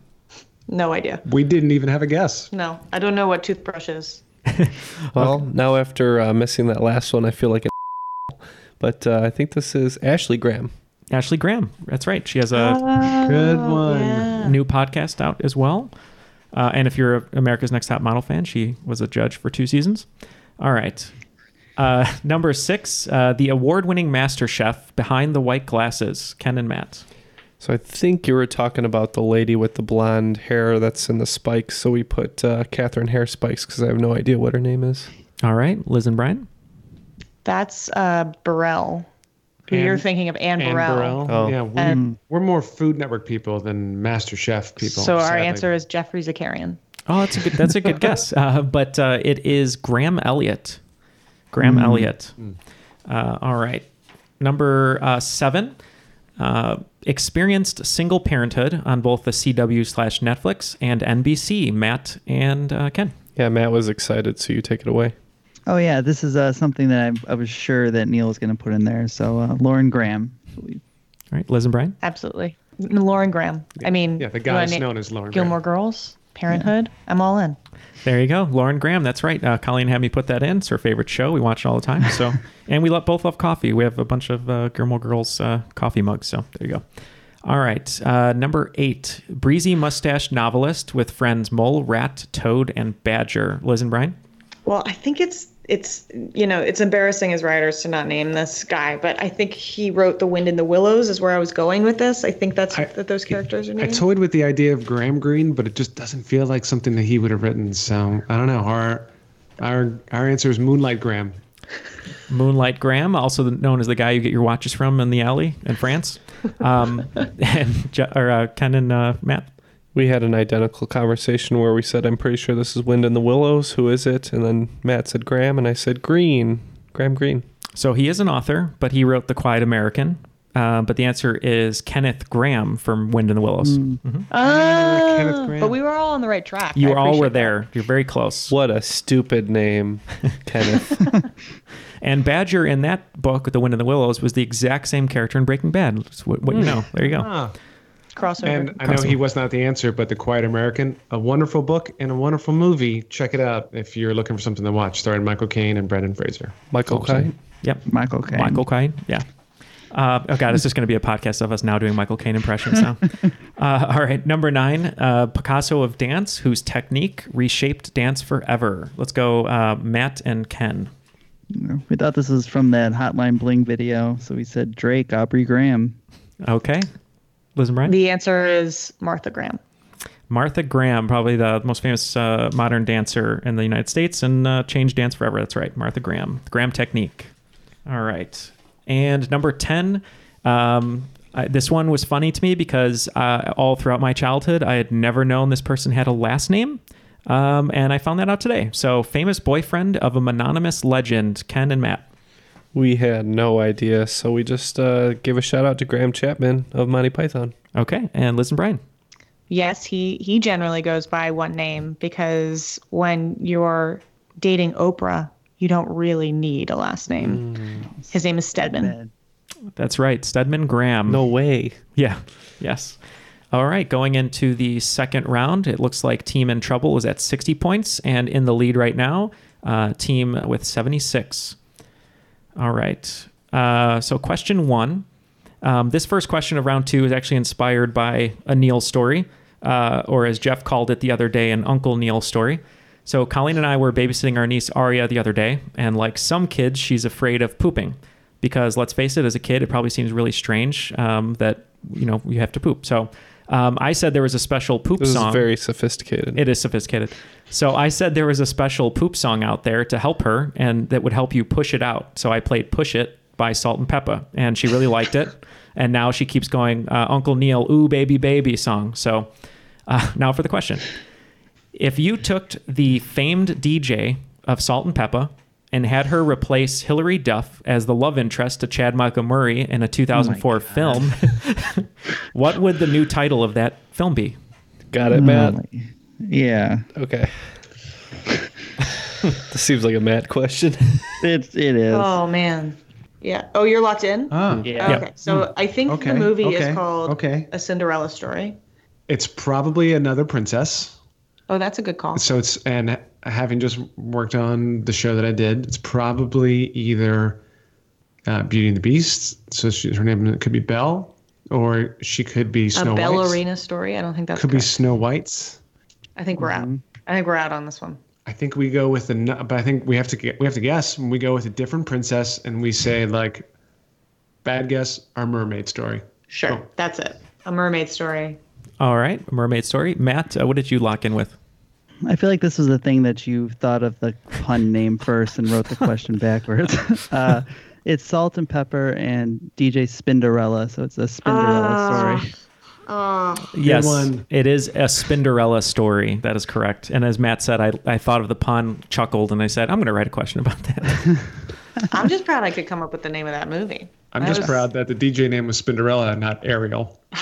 S5: No idea.
S6: We didn't even have a guess.
S5: No, I don't know what toothbrush is.
S3: Well, now after uh, missing that last one, I feel like an but uh, I think this is Ashley Graham.
S1: Ashley Graham. That's right. She has a
S6: Good one.
S1: new podcast out as well. Uh, and if you're America's Next Top Model fan, she was a judge for two seasons. All right. Uh, number six, uh, the award winning master chef behind the white glasses, Ken and Matt.
S3: So I think you were talking about the lady with the blonde hair that's in the spikes. So we put uh, Catherine Hair Spikes because I have no idea what her name is.
S1: All right. Liz and Brian.
S5: That's uh, Burrell. Who
S6: Ann-
S5: you're thinking of Anne,
S6: Ann
S5: Burrell.
S6: Burrell.
S3: Oh.
S6: Yeah, we,
S5: And-
S6: we're more Food Network people than Master Chef people.
S5: So our
S6: sadly.
S5: answer is Geoffrey Zakarian.
S1: Oh, that's a good, that's a good guess. Uh, but uh, it is Graham Elliott. Graham Elliott. Uh, all right. Number uh, seven, uh, experienced single parenthood on both the CW slash Netflix and NBC. Matt and uh, Ken.
S3: Yeah, Matt was excited, so you take it away.
S4: Oh yeah, this is uh, something that I, I was sure that Neil was going to put in there. So uh, Lauren Graham.
S1: All right, Liz and Brian.
S5: Absolutely. Lauren Graham. I mean,
S6: Yeah, the guy
S5: is na-
S6: known as Lauren
S5: Gilmore
S6: Graham.
S5: Girls, Parenthood. I'm all in.
S1: There you go, Lauren Graham. That's right. Uh, Colleen had me put that in. It's her favorite show. We watch it all the time. So, and we lo- both love coffee. We have a bunch of uh, Gilmore Girls uh, coffee mugs. So there you go. All right, uh, number eight, breezy mustache novelist with friends Mole, Rat, Toad, and Badger. Liz and Brian.
S5: Well, I think it's it's you know it's embarrassing as writers to not name this guy, but I think he wrote The Wind in the Willows is where I was going with this. I think that's
S6: I-
S5: that those characters are
S6: I toyed with the idea of Graham Greene, but it just doesn't feel like something that he would have written. So I don't know. Our our our answer is Moonlight Graham.
S1: Moonlight Graham, also known as the guy you get your watches from in the alley in France. Um, and or, uh, Ken and uh, Matt.
S3: We had an identical conversation where we said, I'm pretty sure this is Wind in the Willows. Who is it? And then Matt said Graham, and I said Green. Graham Greene.
S1: So he is an author, but he wrote The Quiet American. Uh, but the answer is Kenneth Grahame from Wind in the Willows. Mhm.
S5: Ah,
S6: Kenneth Grahame.
S5: but we were all on the right track.
S1: You
S5: I
S1: all were
S5: appreciate that.
S1: there. You're very close.
S3: What a stupid name, Kenneth.
S1: And Badger in that book, The Wind in the Willows, was the exact same character in Breaking Bad. That's what, what you know. There you go.
S6: Ah.
S5: Crossover.
S6: And I know he was not the answer, but The Quiet American, a wonderful book and a wonderful movie. Check it out if you're looking for something to watch. Starring Michael Caine and Brendan Fraser.
S3: Michael Caine.
S1: Yep.
S4: Michael Caine.
S1: Michael Caine. Yeah. Uh, oh God, it's just going to be a podcast of us now doing Michael Caine impressions now. uh, all right, number nine, uh, Picasso of dance, whose technique reshaped dance forever. Let's go, uh, Matt and Ken.
S4: We thought this was from that Hotline Bling video, so we said Drake, Aubrey Graham.
S1: Okay, Liz and Brian.
S5: The answer is Martha Graham.
S1: Martha Graham, probably the most famous uh, modern dancer in the United States and uh, changed dance forever. That's right, Martha Graham. The Graham technique. All right. And number 10, um, I, this one was funny to me because uh, all throughout my childhood, I had never known this person had a last name. Um, and I found that out today. So, famous boyfriend of a mononymous legend, Ken and Matt.
S3: We had no idea, so we just uh, gave a shout out to Graham Chapman of Monty Python.
S1: Okay. And listen, Brian.
S5: Yes, he he generally goes by one name because when you're dating Oprah, you don't really need a last name. His name is Stedman.
S1: That's right, Stedman Graham.
S3: No way.
S1: Yeah. Yes. All right. Going into the second round, it looks like Team in Trouble is at 60 points, and in the lead right now, uh, Team with 76. All right. Uh, so, question one. Um, this first question of round two is actually inspired by a Neil story, uh, or as Jeff called it the other day, an Uncle Neil story. So, Colleen and I were babysitting our niece Aria the other day, and like some kids, she's afraid of pooping because, let's face it, as a kid, it probably seems really strange um, that you know you have to poop. So, um, I said there was a special poop
S3: This is
S1: song.
S3: very sophisticated.
S1: It is sophisticated. So I said there was a special poop song out there to help her and that would help you push it out. So I played Push It by Salt and Pepa and she really liked it. And now she keeps going, uh, Uncle Neil, ooh, baby, baby song. So uh, now for the question. If you took the famed DJ of Salt and Pepa and had her replace Hilary Duff as the love interest to Chad Michael Murray in a 2004 film, what would the new title of that film be?
S3: Got it, Matt?
S4: Yeah.
S3: Okay. this seems like a Matt question.
S4: It's it is.
S5: Oh man. Yeah. Oh, you're locked in.
S6: Oh,
S3: Yeah.
S5: Okay. So I think
S6: Okay,
S5: the movie
S6: okay,
S5: is called
S6: okay.
S5: A Cinderella Story.
S6: It's probably another princess.
S5: Oh, that's a good call.
S6: So it's and having just worked on the show that I did, it's probably either uh, Beauty and the Beast. So she, her name could be Belle, or she could be
S5: a
S6: Snow White.
S5: ballerina story. I don't think that
S6: Could be. Snow White's.
S5: I think we're out. I think we're out on this one.
S6: I think we go with the, but I think we have to get, we have to guess. When we go with a different princess, and we say like, bad guess, our mermaid story.
S5: Sure. That's it. A mermaid story.
S1: All right, Mermaid Story. Matt, uh, what did you lock in with?
S4: I feel like this was the thing that you thought of the pun name first and wrote the question backwards. uh, it's Salt and Pepa and DJ Spinderella, so it's a Spinderella
S5: Ah.
S4: story.
S5: Oh.
S1: yes,
S6: one.
S1: it is a Spinderella story. That is correct. And as Matt said, I, I thought of the pun, chuckled, and I said, I'm going to write a question about that.
S5: I'm just proud I could come up with the name of that movie.
S6: I'm
S5: That
S6: just
S5: was-
S6: proud that the DJ name was Spinderella, and not Ariel.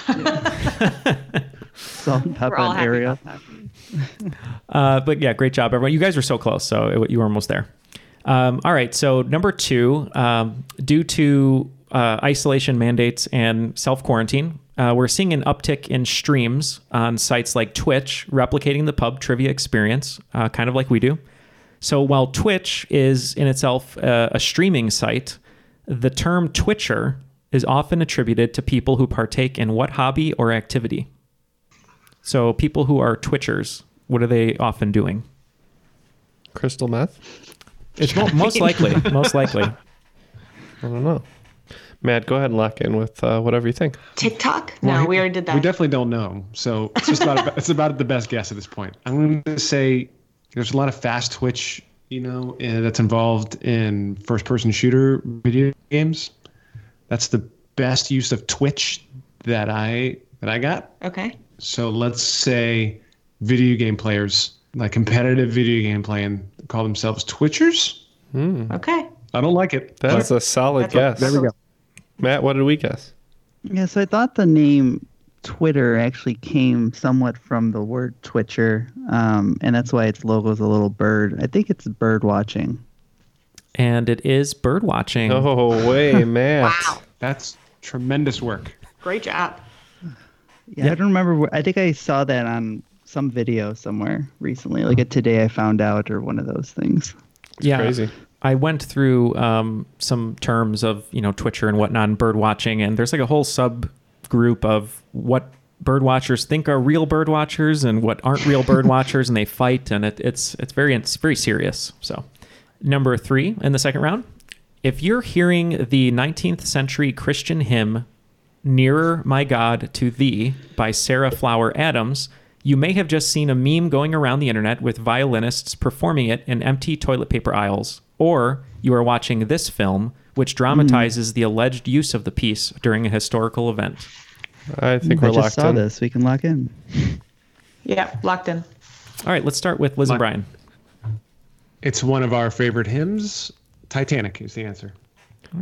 S4: Salt and Pepa
S5: all
S4: and Ariel.
S1: Uh, but yeah, great job, everyone. You guys were so close, so it, you were almost there. Um, all right, so number two, um, due to uh, isolation mandates and self quarantine, uh, we're seeing an uptick in streams on sites like Twitch, replicating the pub trivia experience, uh, kind of like we do. So while Twitch is in itself uh, a streaming site, the term Twitcher is often attributed to people who partake in what hobby or activity? So people who are Twitchers, what are they often doing?
S3: Crystal meth?
S1: It's mo- most likely. Most likely.
S3: I don't know. Matt, go ahead and lock in with uh, whatever you think.
S5: TikTok? No, we already did that.
S6: We definitely don't know. So it's just about it's about the best guess at this point. I'm going to say there's a lot of fast twitch, you know, uh, that's involved in first-person shooter video games. That's the best use of Twitch that I that I got.
S5: Okay.
S6: So let's say video game players, like competitive video game playing, call themselves Twitchers.
S5: Okay.
S6: I don't like it.
S3: That's
S6: but
S3: a solid
S5: That's what-
S3: guess.
S5: There we go.
S3: Matt, what did we guess?
S4: Yeah, so I thought the name Twitter actually came somewhat from the word Twitcher, um, and that's why its logo is a little bird. I think it's bird watching.
S1: And it is bird watching.
S3: Oh, way, Matt.
S5: Wow.
S6: That's tremendous work.
S5: Great job.
S4: Yeah, I don't remember. I think I saw that on some video somewhere recently, like a Today I Found Out or one of those things.
S1: yeah.
S3: crazy.
S1: I went through um, some terms of you know Twitcher and whatnot, and bird watching, and there's like a whole subgroup of what bird watchers think are real bird watchers and what aren't real bird watchers, and they fight, and it, it's it's very it's very serious. So, number three in the second round, if you're hearing the 19th century Christian hymn "Nearer, My God, to Thee" by Sarah Flower Adams. You may have just seen a meme going around the internet with violinists performing it in empty toilet paper aisles, or you are watching this film, which dramatizes the alleged use of the piece during a historical event.
S3: I think we're
S4: just
S3: locked
S4: saw
S3: in.
S4: this. We can lock in.
S5: Yeah, locked in.
S1: All right, let's start with Liz and Brian.
S6: It's one of our favorite hymns. Titanic is the answer.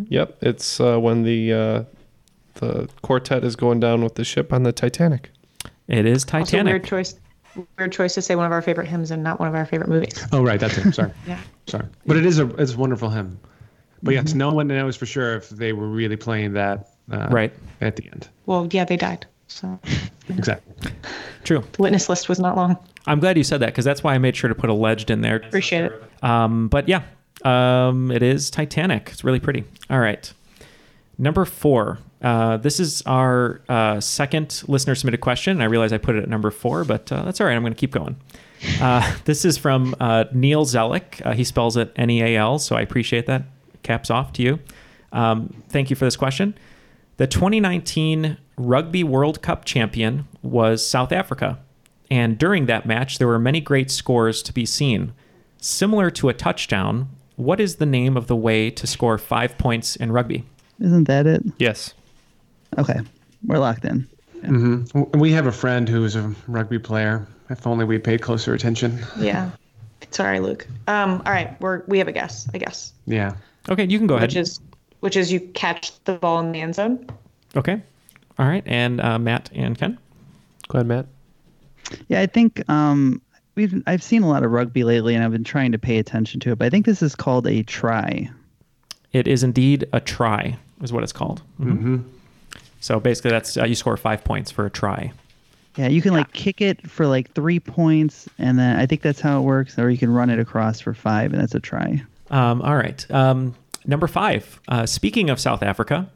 S3: Yep, it's uh, when the uh, the quartet is going down with the ship on the Titanic.
S1: It is
S5: Also,
S1: Titanic.
S5: weird choice. Weird choice to say one of our favorite hymns and not one of our favorite movies.
S6: Oh, right, that's it. Sorry.
S5: Yeah.
S6: Sorry. But it is a it's a wonderful hymn. But yes, no one knows for sure if they were really playing that uh,
S1: Right.
S6: at the end.
S5: Well, yeah, they died. So
S6: Exactly.
S1: True.
S5: the witness list was not long.
S1: I'm glad you said that because that's why I made sure to put alleged in there.
S5: Appreciate it.
S1: Um, but yeah, um, it is Titanic. It's really pretty. All right. Number four. Uh, this is our uh, second listener submitted question. I realize I put it at number four, but uh, that's all right. I'm going to keep going. Uh, this is from uh, Neal Zellick. Uh, he spells it N E A L, so I appreciate that. Caps off to you. Um, thank you for this question. The 2019 Rugby World Cup champion was South Africa, and during that match, there were many great scores to be seen. Similar to a touchdown, what is the name of the way to score five points in rugby?
S4: Isn't that it?
S3: Yes.
S4: Okay, we're locked in.
S6: hmm We have a friend who's a rugby player. If only we paid closer attention.
S5: Yeah. Sorry, Luke. Um, all right, we're we have a guess, I guess.
S6: Yeah.
S1: Okay, you can go ahead.
S5: Which is which is you catch the ball in the end zone.
S1: Okay. All right. And uh, Matt and Ken?
S3: Go ahead, Matt.
S4: Yeah, I think um, we've I've seen a lot of rugby lately, and I've been trying to pay attention to it. But I think this is called a try.
S1: It is indeed a try, is what it's called. Mhm.
S6: Mm-hmm.
S1: So basically, that's uh, you score five points for a try.
S4: Yeah, you can like kick it for like three points, and then I think that's how it works. Or you can run it across for five, and that's a try.
S1: Um, all right. Um, number five. Uh, speaking of South Africa,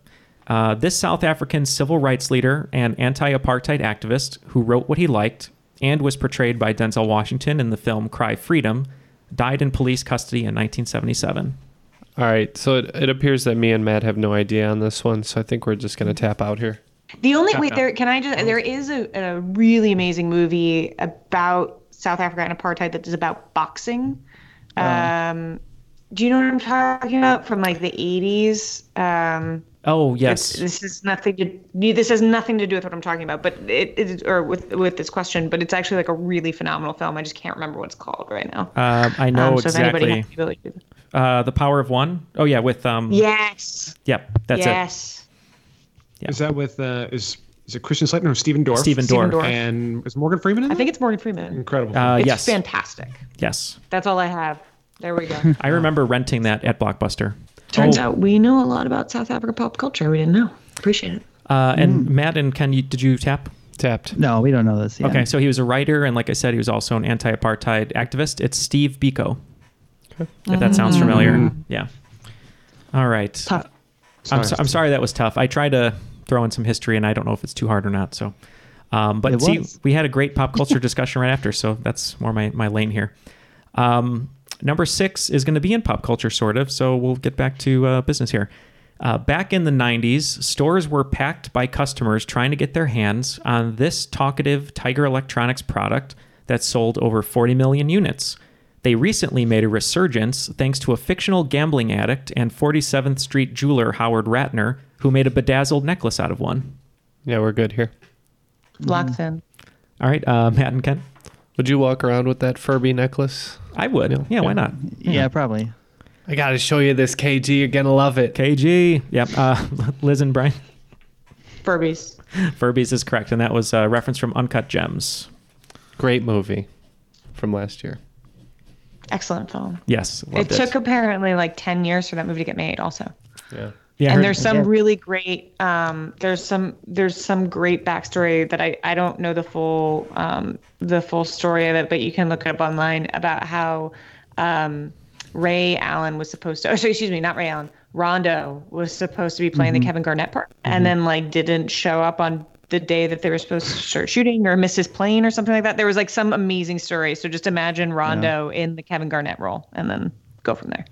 S1: uh, this South African civil rights leader and anti apartheid activist who wrote what he liked and was portrayed by Denzel Washington in the film Cry Freedom died in police custody in 1977.
S3: All right. So it, it appears that me and Matt have no idea on this one. So I think we're just going to tap out here.
S5: The only
S3: Tap
S5: wait there can I just there is a, a really amazing movie about South Africa and apartheid that is about boxing. Um, do you know what I'm talking about from like the 80s? Um,
S1: Oh, yes.
S5: This is nothing to this has nothing to do with what I'm talking about, but it is or with with this question, but it's actually like a really phenomenal film. I just can't remember what it's called right now.
S1: Uh, I know
S5: Um, so if anybody
S1: exactly.
S5: Has the
S1: Uh, the Power of One. Oh, yeah, with. Um,
S5: Yes.
S1: Yep, that's it.
S5: yes.
S6: Is that with uh, is is it Christian Slater or Stephen Dorff?
S1: Stephen Stephen Dorff. Dorff.
S6: And is Morgan Freeman in
S5: I
S6: it?
S5: think it's Morgan Freeman.
S6: Incredible.
S1: Uh,
S5: it's
S1: yes.
S5: fantastic.
S1: Yes.
S5: That's all I have. There we go.
S1: I remember renting that at Blockbuster.
S5: Turns
S1: Oh,
S5: out we know a lot about South Africa pop culture. We didn't know. Appreciate it.
S1: Uh, and
S5: Mm.
S1: Matt and Ken, you, did you tap?
S3: Tapped.
S4: No, we don't know this yet.
S1: Okay, so he was a writer, and like I said, he was also an anti-apartheid activist. It's Steve Biko. If that sounds familiar,
S5: Mm.
S1: yeah. All right.
S5: Tough.
S1: I'm,
S6: Sorry.
S1: so, I'm sorry that was tough. I tried to throw in some history, and I don't know if it's too hard or not. So, um, but
S4: It
S1: see,
S4: was.
S1: we had a great pop culture discussion right after, so that's more my my lane here. Um, number six is going to be in pop culture, sort of. So we'll get back to uh, business here. Uh, back in the 90s, stores were packed by customers trying to get their hands on this talkative Tiger Electronics product that sold over 40 million units. They recently made a resurgence thanks to a fictional gambling addict and 47th Street jeweler Howard Ratner, who made a bedazzled necklace out of one.
S3: Yeah, we're good here.
S5: Locked in.
S1: All right, uh, Matt and Ken?
S3: Would you walk around with that Furby necklace?
S1: I would. Yeah, why not?
S4: Yeah, probably.
S3: I got to show you this, KG. You're going to love it.
S1: KG. Yep. Uh, Liz and Brian.
S5: Furbies.
S1: Furbies is correct, and that was a reference from Uncut Gems.
S3: Great movie from last year.
S5: Excellent film.
S1: Yes,
S5: It
S1: loved
S5: took apparently like 10 years for that movie to get made also.
S3: Yeah.
S1: Yeah,
S5: and there's some
S4: Yeah.
S5: really great um there's some there's some great backstory that I I don't know the full um the full story of it but you can look it up online about how um Ray Allen was supposed to oh sorry, excuse me not Ray Allen Rondo was supposed to be playing
S1: Mm-hmm.
S5: the Kevin Garnett part and then like didn't show up on the day that they were supposed to start shooting or miss his plane or something like that there was like some amazing story so just imagine Rondo in the Kevin Garnett role and then go from there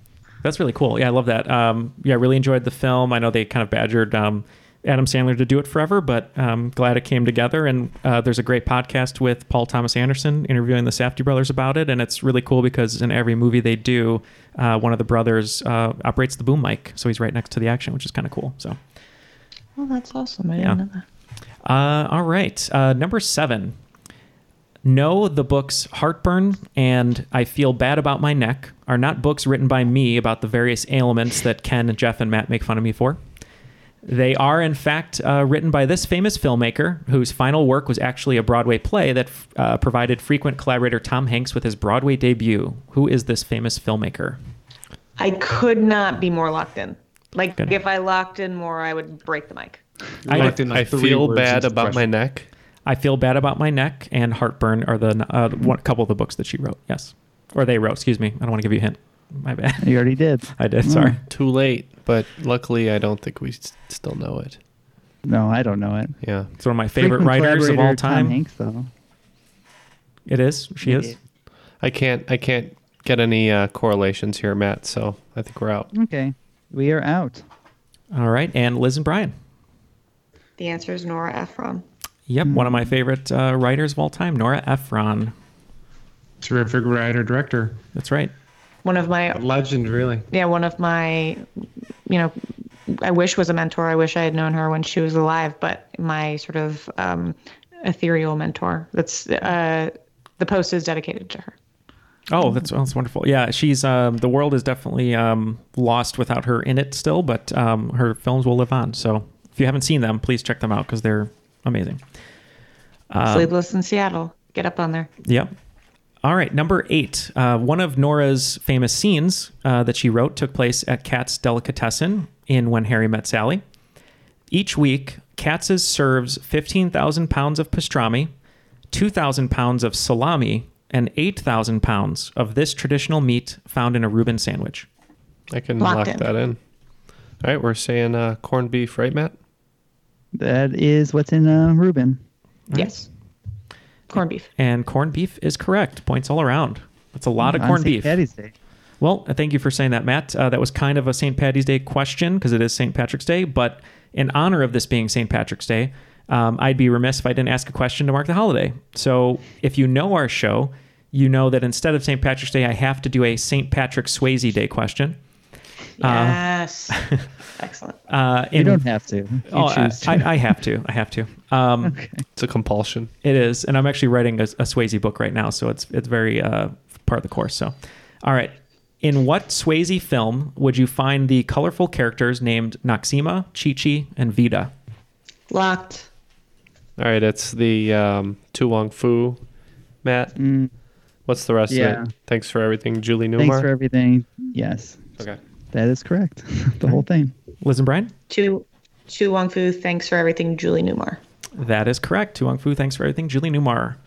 S1: That's really cool. Yeah, I love that. Um, yeah, I really enjoyed the film. I know they kind of badgered um, Adam Sandler to do it forever, but um, glad it came together. And uh, there's a great podcast with Paul Thomas Anderson interviewing the Safdie brothers about it. And it's really cool because in every movie they do, uh, one of the brothers uh, operates the boom mic. So he's right next to the action, which is kind of cool. So,
S5: well that's awesome I
S1: Yeah.
S5: didn't know that
S1: uh, all right. Uh, number seven. No, the books Heartburn and I Feel Bad About My Neck are not books written by me about the various ailments that Ken, Jeff, and Matt make fun of me for. They are, in fact, uh, written by this famous filmmaker whose final work was actually a Broadway play that uh, provided frequent collaborator Tom Hanks with his Broadway debut. Who is this famous filmmaker?
S5: I could not be more locked in. Like
S1: Good.
S5: if I locked in more, I would break the mic.
S1: I-
S6: like,
S3: I feel bad
S6: into the
S3: about my neck.
S1: I Feel Bad About My Neck and Heartburn are the uh, one couple of the books that she wrote. Yes. Or they wrote, excuse me. I don't want to give you a hint. My bad.
S4: You already did.
S1: I did. Sorry.
S3: Too late, but luckily I don't think we s- still know it.
S4: No, I don't know it.
S3: Yeah.
S1: It's one of my favorite
S4: Frequent
S1: writers of all
S4: collaborator Tom
S1: time.
S4: Hanks, though.
S1: It is. She is.
S3: I can't I can't get any uh, correlations here, Matt, so I think we're out.
S4: Okay, we are out.
S1: All right. And Liz and Brian.
S8: The answer is Nora Ephron.
S1: Yep. One of my favorite uh, writers of all time, Nora Ephron.
S6: Terrific writer director.
S1: That's right.
S5: One of my
S6: A legend, really.
S5: yeah, one of my, you know, I wish was a mentor. I wish I had known her when she was alive, but my sort of um, ethereal mentor. That's uh, the post is dedicated to her.
S1: Oh, that's that's wonderful. Yeah, she's um, the world is definitely um, lost without her in it still, but um, her films will live on. So if you haven't seen them, please check them out because they're amazing. Um,
S5: Sleepless in Seattle. Get up on there.
S1: Yep. All right, number eight. Uh, one of Nora's famous scenes uh, that she wrote took place at Katz Delicatessen in When Harry Met Sally. Each week, Katz's serves 15,000 pounds of pastrami, 2,000 pounds of salami, and 8,000 pounds of this traditional meat found in a Reuben sandwich.
S3: I can
S5: Locked
S3: lock
S5: in.
S3: that in. All right, we're saying uh, corned beef, right, Matt?
S4: That is what's in uh, Reuben.
S5: Yes. Corned beef.
S1: And corned beef is correct. Points all around. That's a lot of
S4: On
S1: corned
S4: St.
S1: beef.
S4: Patty's Day.
S1: Well, uh, thank you for saying that, Matt. Uh, that was kind of a St. Patty's Day question because it is St. Patrick's Day. But in honor of this being St. Patrick's Day, um, I'd be remiss if I didn't ask a question to mark the holiday. So if you know our show, you know that instead of St. Patrick's Day, I have to do a St. Patrick Swayze Day question.
S5: Yes. Excellent.
S1: Uh,
S4: You don't have to. You
S1: Oh, I,
S4: choose to.
S1: I, I have to. I have to. Um,
S3: It's a compulsion.
S1: It is, and I'm actually writing a, a Swayze book right now, so it's it's very uh, part of the course. So, all right. In what Swayze film would you find the colorful characters named Noxeema, Chi-Chi, and Vida?
S5: Locked.
S3: All right, it's the um, To Wong Foo, Matt. What's the rest
S4: Mm. Yeah.
S3: of it? Thanks for everything, Julie Newmar.
S4: Thanks for everything. Yes.
S3: Okay.
S4: That is correct. the whole thing.
S1: Liz and Brian?
S5: Chu Chu Wong Foo. Thanks for everything, Julie Newmar.
S1: That is correct. To Wong Foo, thanks for everything. Julie Newmar.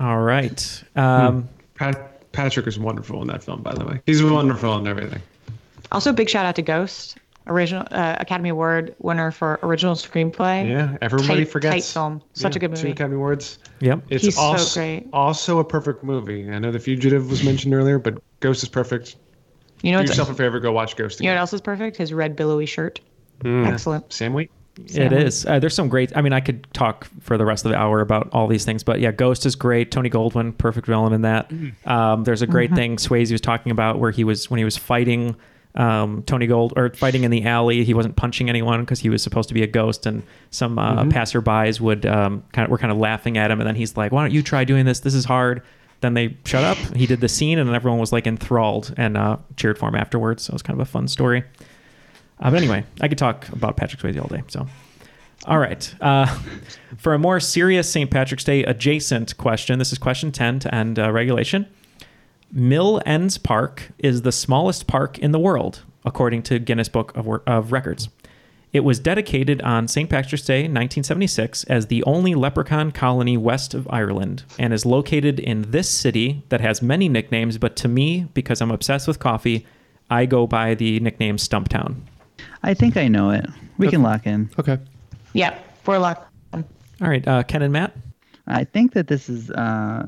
S1: All right. Um,
S6: Pat, Patrick is wonderful in that film, by the way. He's wonderful in everything.
S5: Also, big shout out to Ghost, original uh, Academy Award winner for original screenplay.
S6: Yeah, everybody
S5: Tight-
S6: forgets.
S5: tight film. Such a good movie.
S6: Two
S5: movie.
S6: Academy Awards.
S1: Yep.
S6: It's
S5: He's so great.
S6: also a perfect movie. I know The Fugitive was mentioned earlier, but Ghost is perfect.
S5: You know
S6: Do
S5: what's
S6: yourself a favor, go watch Ghost.
S5: you know what else is perfect? His red billowy shirt.
S6: Mm.
S5: Excellent.
S6: Sam Wheat.
S1: It is. Uh, there's some great. I mean, I could talk for the rest of the hour about all these things, but yeah, Ghost is great. Tony Goldwyn, perfect villain in that. Um, there's a great
S5: Mhm.
S1: thing Swayze was talking about where he was when he was fighting um, Tony Gold or fighting in the alley. He wasn't punching anyone because he was supposed to be a ghost, and some uh,
S6: Mhm.
S1: passerbys would um, kind of were kind of laughing at him, and then he's like, "Why don't you try doing this? This is hard." Then they shut up. He did the scene, and then everyone was like enthralled and uh, cheered for him afterwards. So it was kind of a fun story. Uh, but anyway, I could talk about Patrick Swayze all day. So, all right. Uh, for a more serious St. Patrick's Day adjacent question, this is question 10 to end uh, regulation. Mill Ends Park is the smallest park in the world, according to Guinness Book of, Wor- of Records. It was dedicated on St. Patrick's Day, 1976, as the only leprechaun colony west of Ireland, and is located in this city that has many nicknames. But to me, because I'm obsessed with coffee, I go by the nickname Stumptown.
S4: I think I know it. We can lock in.
S3: Okay.
S5: Yeah, we're locked.
S1: All right, uh, Ken and Matt.
S4: I think that this is uh,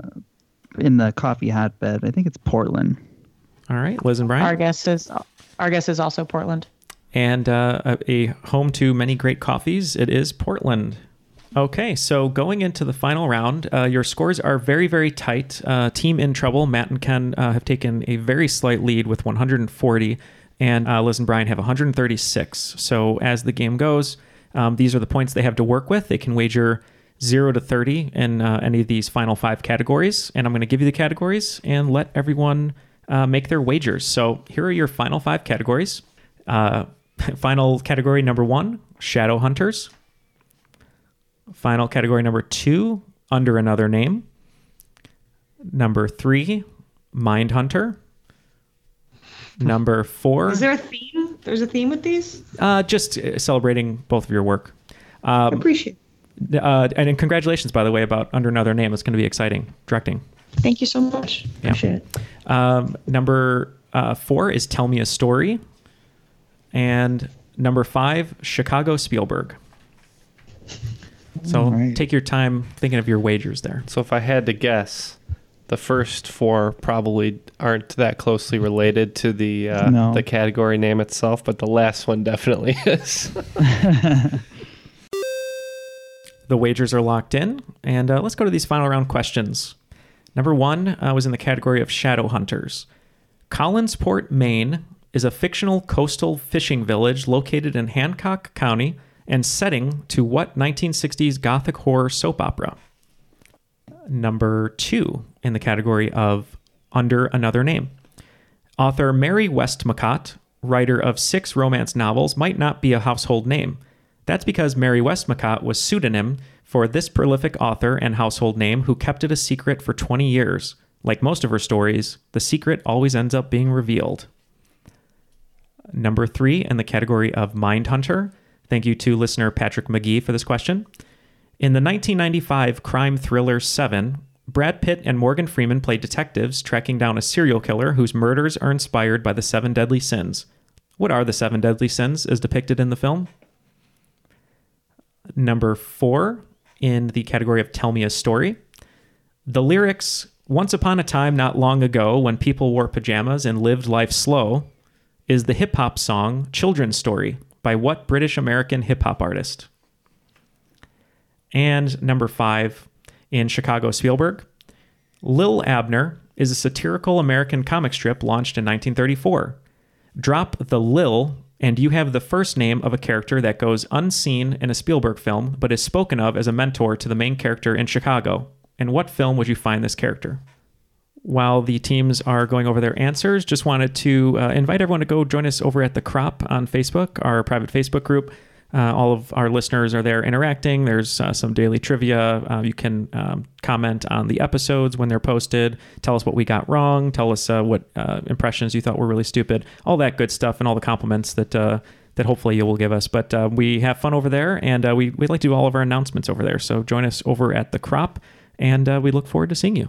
S4: in the coffee hotbed. I think it's Portland.
S1: All right, Liz and Brian.
S5: Our guest is our guest is also Portland.
S1: And uh, a, home to many great coffees. It is Portland. Okay, so going into the final round, uh, your scores are very, very tight. Uh, team in trouble, Matt and Ken uh, have taken a very slight lead with 140, and uh, Liz and Brian have 136. So as the game goes, um, these are the points they have to work with. They can wager 0 to 30 in uh, any of these final five categories, and I'm going to give you the categories and let everyone make their wagers. So here are your final five categories. Final category number one Shadow Hunters. Final category number two Under Another Name. Number three Mind Hunter. Number four.
S5: Is there a theme? There's a theme with these.
S1: Uh, just uh, celebrating both of your work. Um,
S5: Appreciate.
S1: uh, and congratulations, by the way, about Under Another Name. It's going to be exciting directing.
S5: Thank you so much.
S1: Yeah.
S5: Appreciate it.
S1: Um, number uh, four is Tell Me a Story. And number five, Chicago Spielberg. So
S3: All right.
S1: take your time thinking of your wagers there.
S3: So if I had to guess, the first four probably aren't that closely related to the uh,
S4: No.
S3: the category name itself, but the last one definitely is.
S1: The wagers are locked in, and uh, let's go to these final round questions. Number one uh, was in the category of Shadow Hunters. Collinsport, Maine is a fictional coastal fishing village located in Hancock County and setting to what 1960s Gothic horror soap opera? Number two in the category of Under Another Name. Author Mary Westmacott, writer of six romance novels, might not be a household name. That's because Mary Westmacott was pseudonym for this prolific author and household name who kept it a secret for 20 years. Like most of her stories, the secret always ends up being revealed. Number three in the category of Mind Hunter. Thank you to listener Patrick McGee for this question. In the 1995 crime thriller Seven, Brad Pitt and Morgan Freeman play detectives tracking down a serial killer whose murders are inspired by the seven deadly sins. What are the seven deadly sins as depicted in the film? Number four in the category of Tell Me a Story. The lyrics, Once upon a time not long ago when people wore pajamas and lived life slow, is the hip hop song Children's Story by what British American hip hop artist? And number five in Chicago Spielberg. Lil Abner is a satirical American comic strip launched in 1934. Drop the Lil, and you have the first name of a character that goes unseen in a Spielberg film, but is spoken of as a mentor to the main character in Chicago. In what film would you find this character? While the teams are going over their answers, just wanted to uh, invite everyone to go join us over at The Crop on Facebook, our private Facebook group. Uh, all of our listeners are there interacting. There's uh, some daily trivia. Uh, you can um, comment on the episodes when they're posted. Tell us what we got wrong. Tell us uh, what uh, impressions you thought were really stupid. All that good stuff and all the compliments that that hopefully you will give us. But we have fun over there, and we we like to do all of our announcements over there. So join us over at the Crop, and we look forward to seeing you.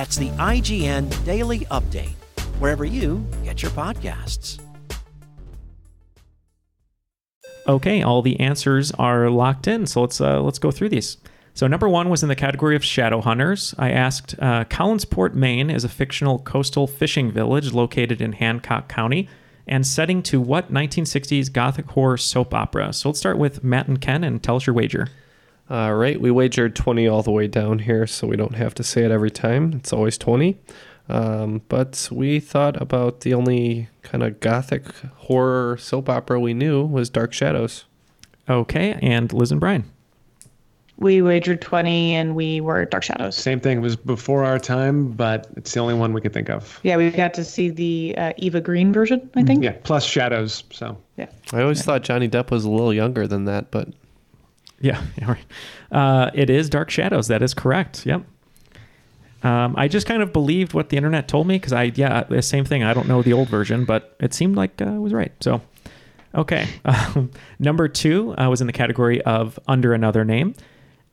S9: That's the IGN Daily Update, wherever you get your podcasts.
S1: Okay, all the answers are locked in, so let's uh, let's go through these. So number one was in the category of shadow hunters. I asked, uh, Collinsport, Maine, is a fictional coastal fishing village located in Hancock County and setting to what 1960s gothic horror soap opera? So let's start with Matt and Ken and tell us your wager.
S3: All right, we wagered 20 all the way down here, so we don't have to say it every time. It's always 20. Um, but we thought about the only kind of gothic horror soap opera we knew was Dark Shadows.
S1: Okay, and Liz and Brian.
S5: We wagered 20 and we were Dark Shadows.
S6: Same thing. It was before our time, but it's the only one we could think of.
S5: Yeah, we got to see the uh, Eva Green version, I think.
S6: Yeah, plus Shadows. So
S5: yeah,
S3: I always thought Johnny Depp was a little younger than that, but
S1: Yeah, yeah, right. Uh, it is Dark Shadows. That is correct. Yep. Um, I just kind of believed what the internet told me because I, yeah, the same thing. I don't know the old version, but it seemed like uh, I was right. So, okay. Um, number two uh, was in the category of Under Another Name.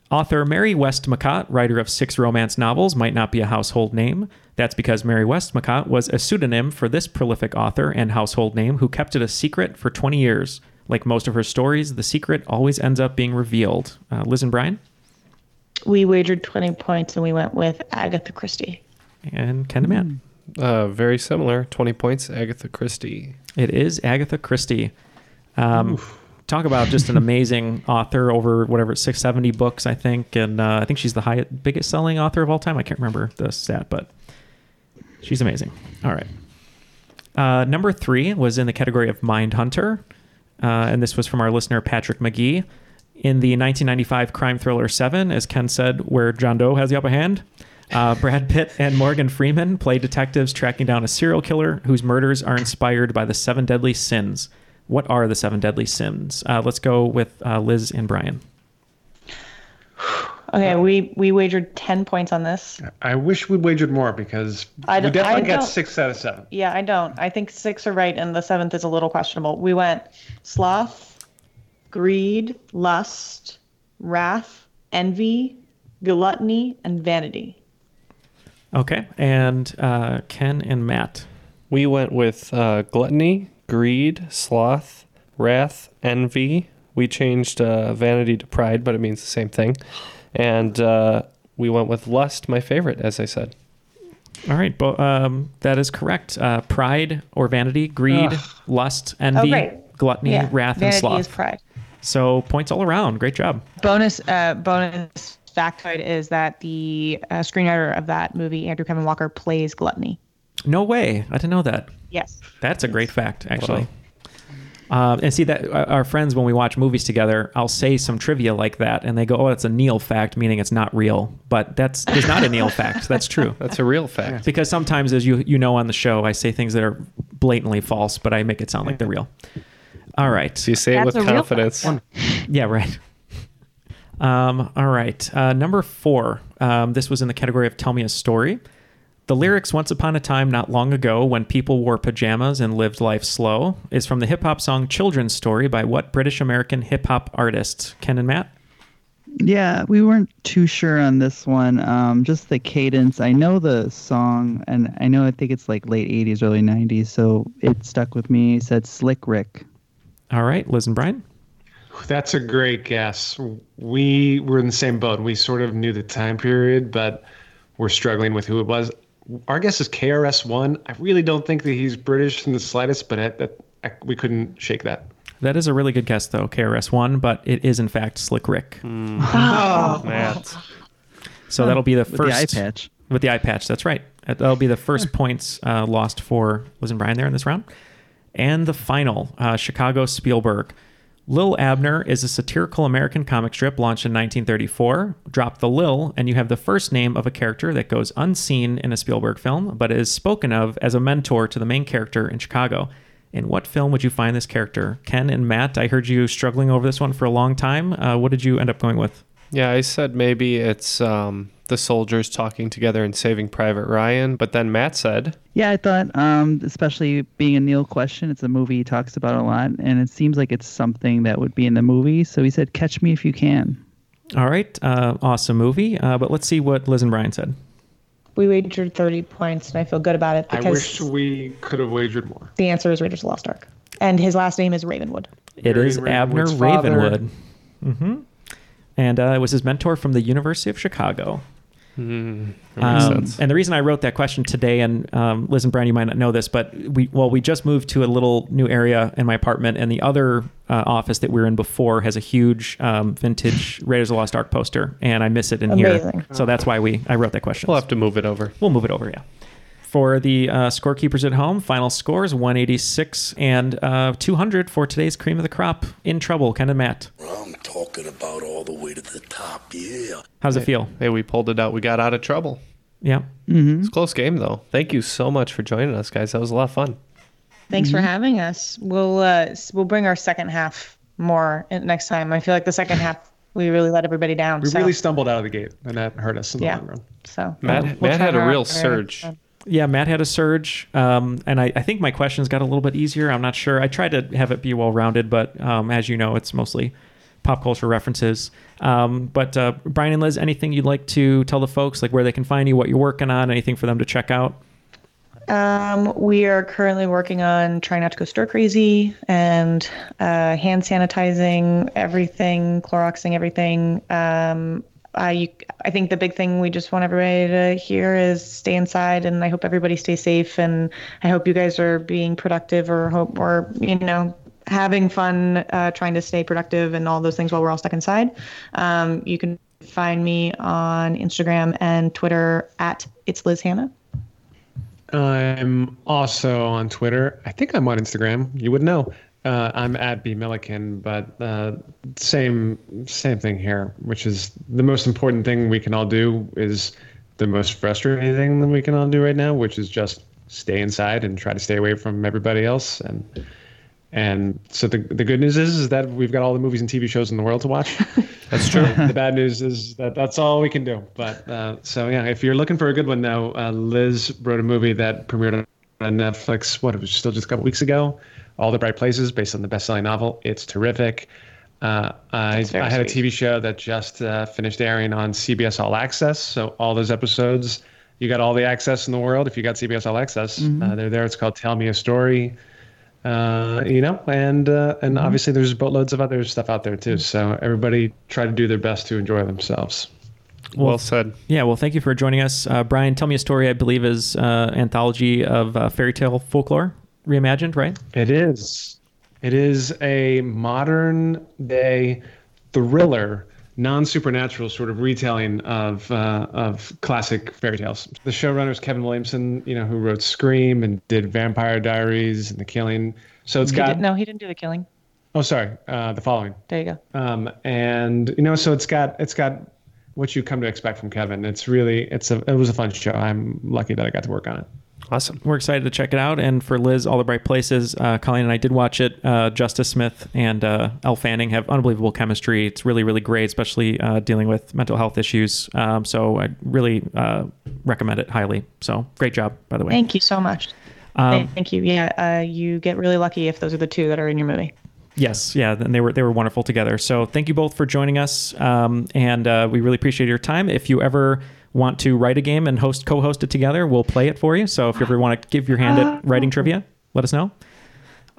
S1: Author Mary Westmacott, writer of six romance novels, might not be a household name. That's because Mary Westmacott was a pseudonym for this prolific author and household name who kept it a secret for 20 years. Like most of her stories, the secret always ends up being revealed. Uh, Liz and Brian?
S5: We wagered 20 points and we went with Agatha Christie.
S1: And Ken and Matt?
S3: Uh, very similar. 20 points, Agatha Christie.
S1: It is Agatha Christie. Um, talk about just an amazing author over whatever 670 books I think and uh, I think she's the highest biggest selling author of all time I can't remember the stat but she's amazing all right uh, number three was in the category of Mind Hunter uh, and this was from our listener Patrick McGee in the 1995 crime thriller Seven as Ken said where John Doe has the upper hand uh, Brad Pitt and Morgan Freeman play detectives tracking down a serial killer whose murders are inspired by the seven deadly sins what are the seven deadly sins? Uh, let's go with uh, Liz and Brian.
S5: Okay, we we wagered 10 points on this.
S6: I wish we wagered more because
S5: I
S6: we
S5: don't-
S6: definitely
S5: I
S6: got six out of seven.
S5: Yeah, I don't. I think six are right, and the seventh is a little questionable. We went sloth, greed, lust, wrath, envy, gluttony, and vanity.
S1: Okay, and uh, Ken and Matt.
S3: We went with uh, gluttony, greed, sloth, wrath, envy. We changed uh, vanity to pride, but it means the same thing. And uh, we went with lust, my favorite, as I said.
S1: All right, bo- um, that is correct. Uh, pride or vanity, greed,
S5: Ugh.
S1: lust, envy,
S5: great.
S1: gluttony,
S5: Yeah,
S1: wrath, and sloth.
S5: is pride.
S1: So points all around. Great job.
S5: Bonus uh, bonus factoid is that the uh, screenwriter of that movie, Andrew Kevin Walker, plays gluttony.
S1: No way. I didn't know that.
S5: Yes.
S1: That's a great fact, actually. Uh, and see that uh, our friends, when we watch movies together, I'll say some trivia like that, and they go, "Oh, that's a Neil fact," meaning it's not real. But that's it's not a Neil fact. That's true.
S3: That's a real fact.
S1: Because sometimes, as you you know on the show, I say things that are blatantly false, but I make it sound like they're real. All right.
S3: So you say it with confidence.
S1: Yeah, right. Um, all right. Uh, number four. Um, this was in the category of Tell Me a Story. The lyrics Once Upon a Time Not Long Ago When People Wore Pajamas and Lived Life Slow is from the hip hop song Children's Story by what British American hip hop artist? Ken and Matt?
S4: Yeah, we weren't too sure on this one. Um, just the cadence. I know the song, and I know I think it's like late '80s, early '90s, so it stuck with me. It said "Slick Rick."
S1: All right, Liz and Brian?
S6: That's a great guess. We were in the same boat. We sort of knew the time period, but we're struggling with who it was. Our guess is KRS-One. I really don't think that he's British in the slightest, but I, that, I, we couldn't shake that.
S1: That is a really good guess, though, KRS-One, but it is in fact Slick Rick.
S6: Oh,
S3: Matt.
S1: So that'll be the
S4: With the
S1: first
S4: eye patch.
S1: With the eye patch, that's right. That'll be the first points uh, lost for Liz and Brian there in this round. And the final, uh, Chicago Spielberg. Lil Abner is a satirical American comic strip launched in 1934. Drop the Lil, and you have the first name of a character that goes unseen in a Spielberg film, but is spoken of as a mentor to the main character in Chicago. In what film would you find this character? Ken and Matt, I heard you struggling over this one for a long time. Uh, what did you end up going with?
S3: Yeah, I said maybe it's um, the soldiers talking together and saving Private Ryan, but then Matt said,
S4: Yeah, I thought, um, especially being a Neil question, it's a movie he talks about a lot, and it seems like it's something that would be in the movie. So he said, "Catch Me If You Can."
S1: All right, uh, awesome movie. Uh, but let's see what Liz and Brian said.
S5: We wagered 30 points, and I feel good about it
S6: I wish we could have wagered more.
S5: the answer is Raiders of the Lost Ark. And his last name is Ravenwood.
S1: It
S6: Gary
S1: is Abner
S6: Ravenwood's father.
S1: Ravenwood. hmm And uh, it was his mentor from the University of Chicago.
S3: That makes
S1: Um,
S3: sense.
S1: and the reason I wrote that question today, and um, Liz and Brian, you might not know this, but we well, we just moved to a little new area in my apartment, and the other uh, office that we were in before has a huge um, vintage Raiders of the Lost Ark poster, and I miss it in
S5: Amazing.
S1: here. So that's why we I wrote that question.
S3: We'll have to move it over.
S1: We'll move it over, yeah. For the uh, scorekeepers at home, final scores 186 and uh, 200 for today's cream of the crop. In trouble, kind of Matt.
S2: I'm talking about all the way to the top, yeah.
S1: How's it feel?
S3: Hey, we pulled it out. We got out of trouble.
S1: Yeah.
S4: Mm-hmm.
S3: It's a close game, though. Thank you so much for joining us, guys. That was a lot of fun.
S5: Thanks for having us. We'll uh, we'll bring our second half more next time. I feel like the second half we really let everybody down.
S6: We
S5: so,
S6: really stumbled out of the gate, and that hurt us in the
S5: Yeah.
S6: long run.
S5: so
S3: Matt,
S5: we'll- we'll
S3: Matt had a
S5: our-
S3: real
S5: our-
S3: surge.
S1: Yeah, Matt had a surge, um, and I, I think my questions got a little bit easier. I'm not sure. I tried to have it be well rounded, but um, as you know, it's mostly pop culture references. Um, but uh, Brian and Liz, anything you'd like to tell the folks, like where they can find you, what you're working on, anything for them to check out?
S5: Um, we are currently working on trying not to go stir crazy and uh, hand sanitizing everything, Cloroxing everything. Um, I, you, I think the big thing we just want everybody to hear is stay inside, and I hope everybody stays safe. And I hope you guys are being productive, or hope, or you know, having fun, uh, trying to stay productive, and all those things while we're all stuck inside. Um, you can find me on Instagram and Twitter at it's Liz Hannah.
S6: I'm also on Twitter. I think I'm on Instagram. You would know. Uh, I'm at B Millikin, but uh, same same thing here, which is the most important thing we can all do is the most frustrating thing that we can all do right now, which is just stay inside and try to stay away from everybody else. And and so the the good news is is that we've got all the movies and TV shows in the world to watch.
S3: That's true.
S6: the bad news is that that's all we can do. But uh, so yeah, if you're looking for a good one though, uh, Liz wrote a movie that premiered on Netflix. What it was still just a couple weeks ago. All the Bright Places, based on the best-selling novel. It's terrific. Uh, I, I had a. TV show that just uh, finished airing on CBS All Access. So all those episodes, you got all the access in the world. If you got CBS All Access,
S5: Mm-hmm.
S6: uh, they're there. It's called Tell Me a Story. Uh, you know, and uh, and
S5: Mm-hmm.
S6: obviously there's boatloads of other stuff out there too. So everybody try to do their best to enjoy themselves.
S3: Well said.
S1: Yeah, well, thank you for joining us. Uh, Brian, Tell Me a Story, I believe, is uh, anthology of uh, fairy tale folklore reimagined, right?
S6: It is. It is a modern day thriller, non supernatural sort of retelling of uh, of classic fairy tales. The showrunner is Kevin Williamson, you know, who wrote Scream and did Vampire Diaries and The Killing. So it's
S5: He
S6: got
S5: did- no, he didn't do the killing.
S6: oh sorry, uh, the following.
S5: There you go.
S6: Um, and you know, so it's got it's got what you come to expect from Kevin. It's really it's a it was a fun show. I'm lucky that I got to work on it.
S3: Awesome.
S1: We're excited to check it out. And for Liz, All the Bright Places, uh, Colleen and I did watch it. Uh, Justice Smith and uh, Elle Fanning have unbelievable chemistry. It's really, really great, especially uh, dealing with mental health issues. Um, so I really uh, recommend it highly. So great job, by the way.
S5: Thank you so much.
S1: Um,
S5: Thank you. Yeah, uh, you get really lucky if those are the two that are in your movie.
S1: Yes, yeah, and they were they were wonderful together. So thank you both for joining us, um, and uh, we really appreciate your time. If you ever want to write a game and host co-host it together, we'll play it for you. So if you ever want to give your hand at writing trivia, let us know.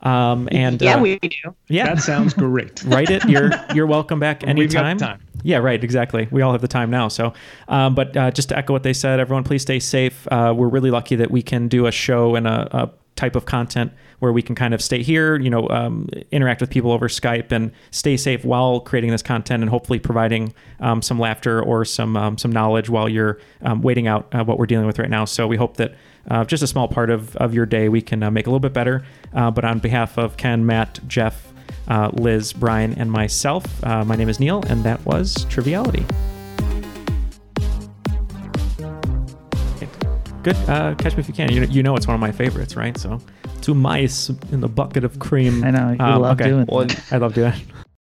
S1: Um, and
S5: yeah,
S1: uh,
S5: we do.
S1: yeah,
S6: That sounds great.
S1: write it. You're you're welcome back
S6: We've got
S1: anytime.
S6: time.
S1: Yeah, right. Exactly. We all have the time now. So, um, but uh, just to echo what they said, everyone, please stay safe. Uh, we're really lucky that we can do a show and a, a type of content where we can kind of stay here, you know, um, interact with people over Skype and stay safe while creating this content and hopefully providing um, some laughter or some um, some knowledge while you're um, waiting out uh, what we're dealing with right now. So we hope that uh, just a small part of, of your day we can uh, make a little bit better. Uh, but on behalf of Ken, Matt, Jeff, uh, Liz, Brian, and myself. Uh, my name is Neil, and that was Triviality. Good. Uh, catch me if you can. You know, you know it's one of my favorites, right? So, two mice in the bucket of cream.
S4: I know, you
S1: Um,
S4: love
S1: okay.
S4: doing
S3: Well.
S1: I love doing it.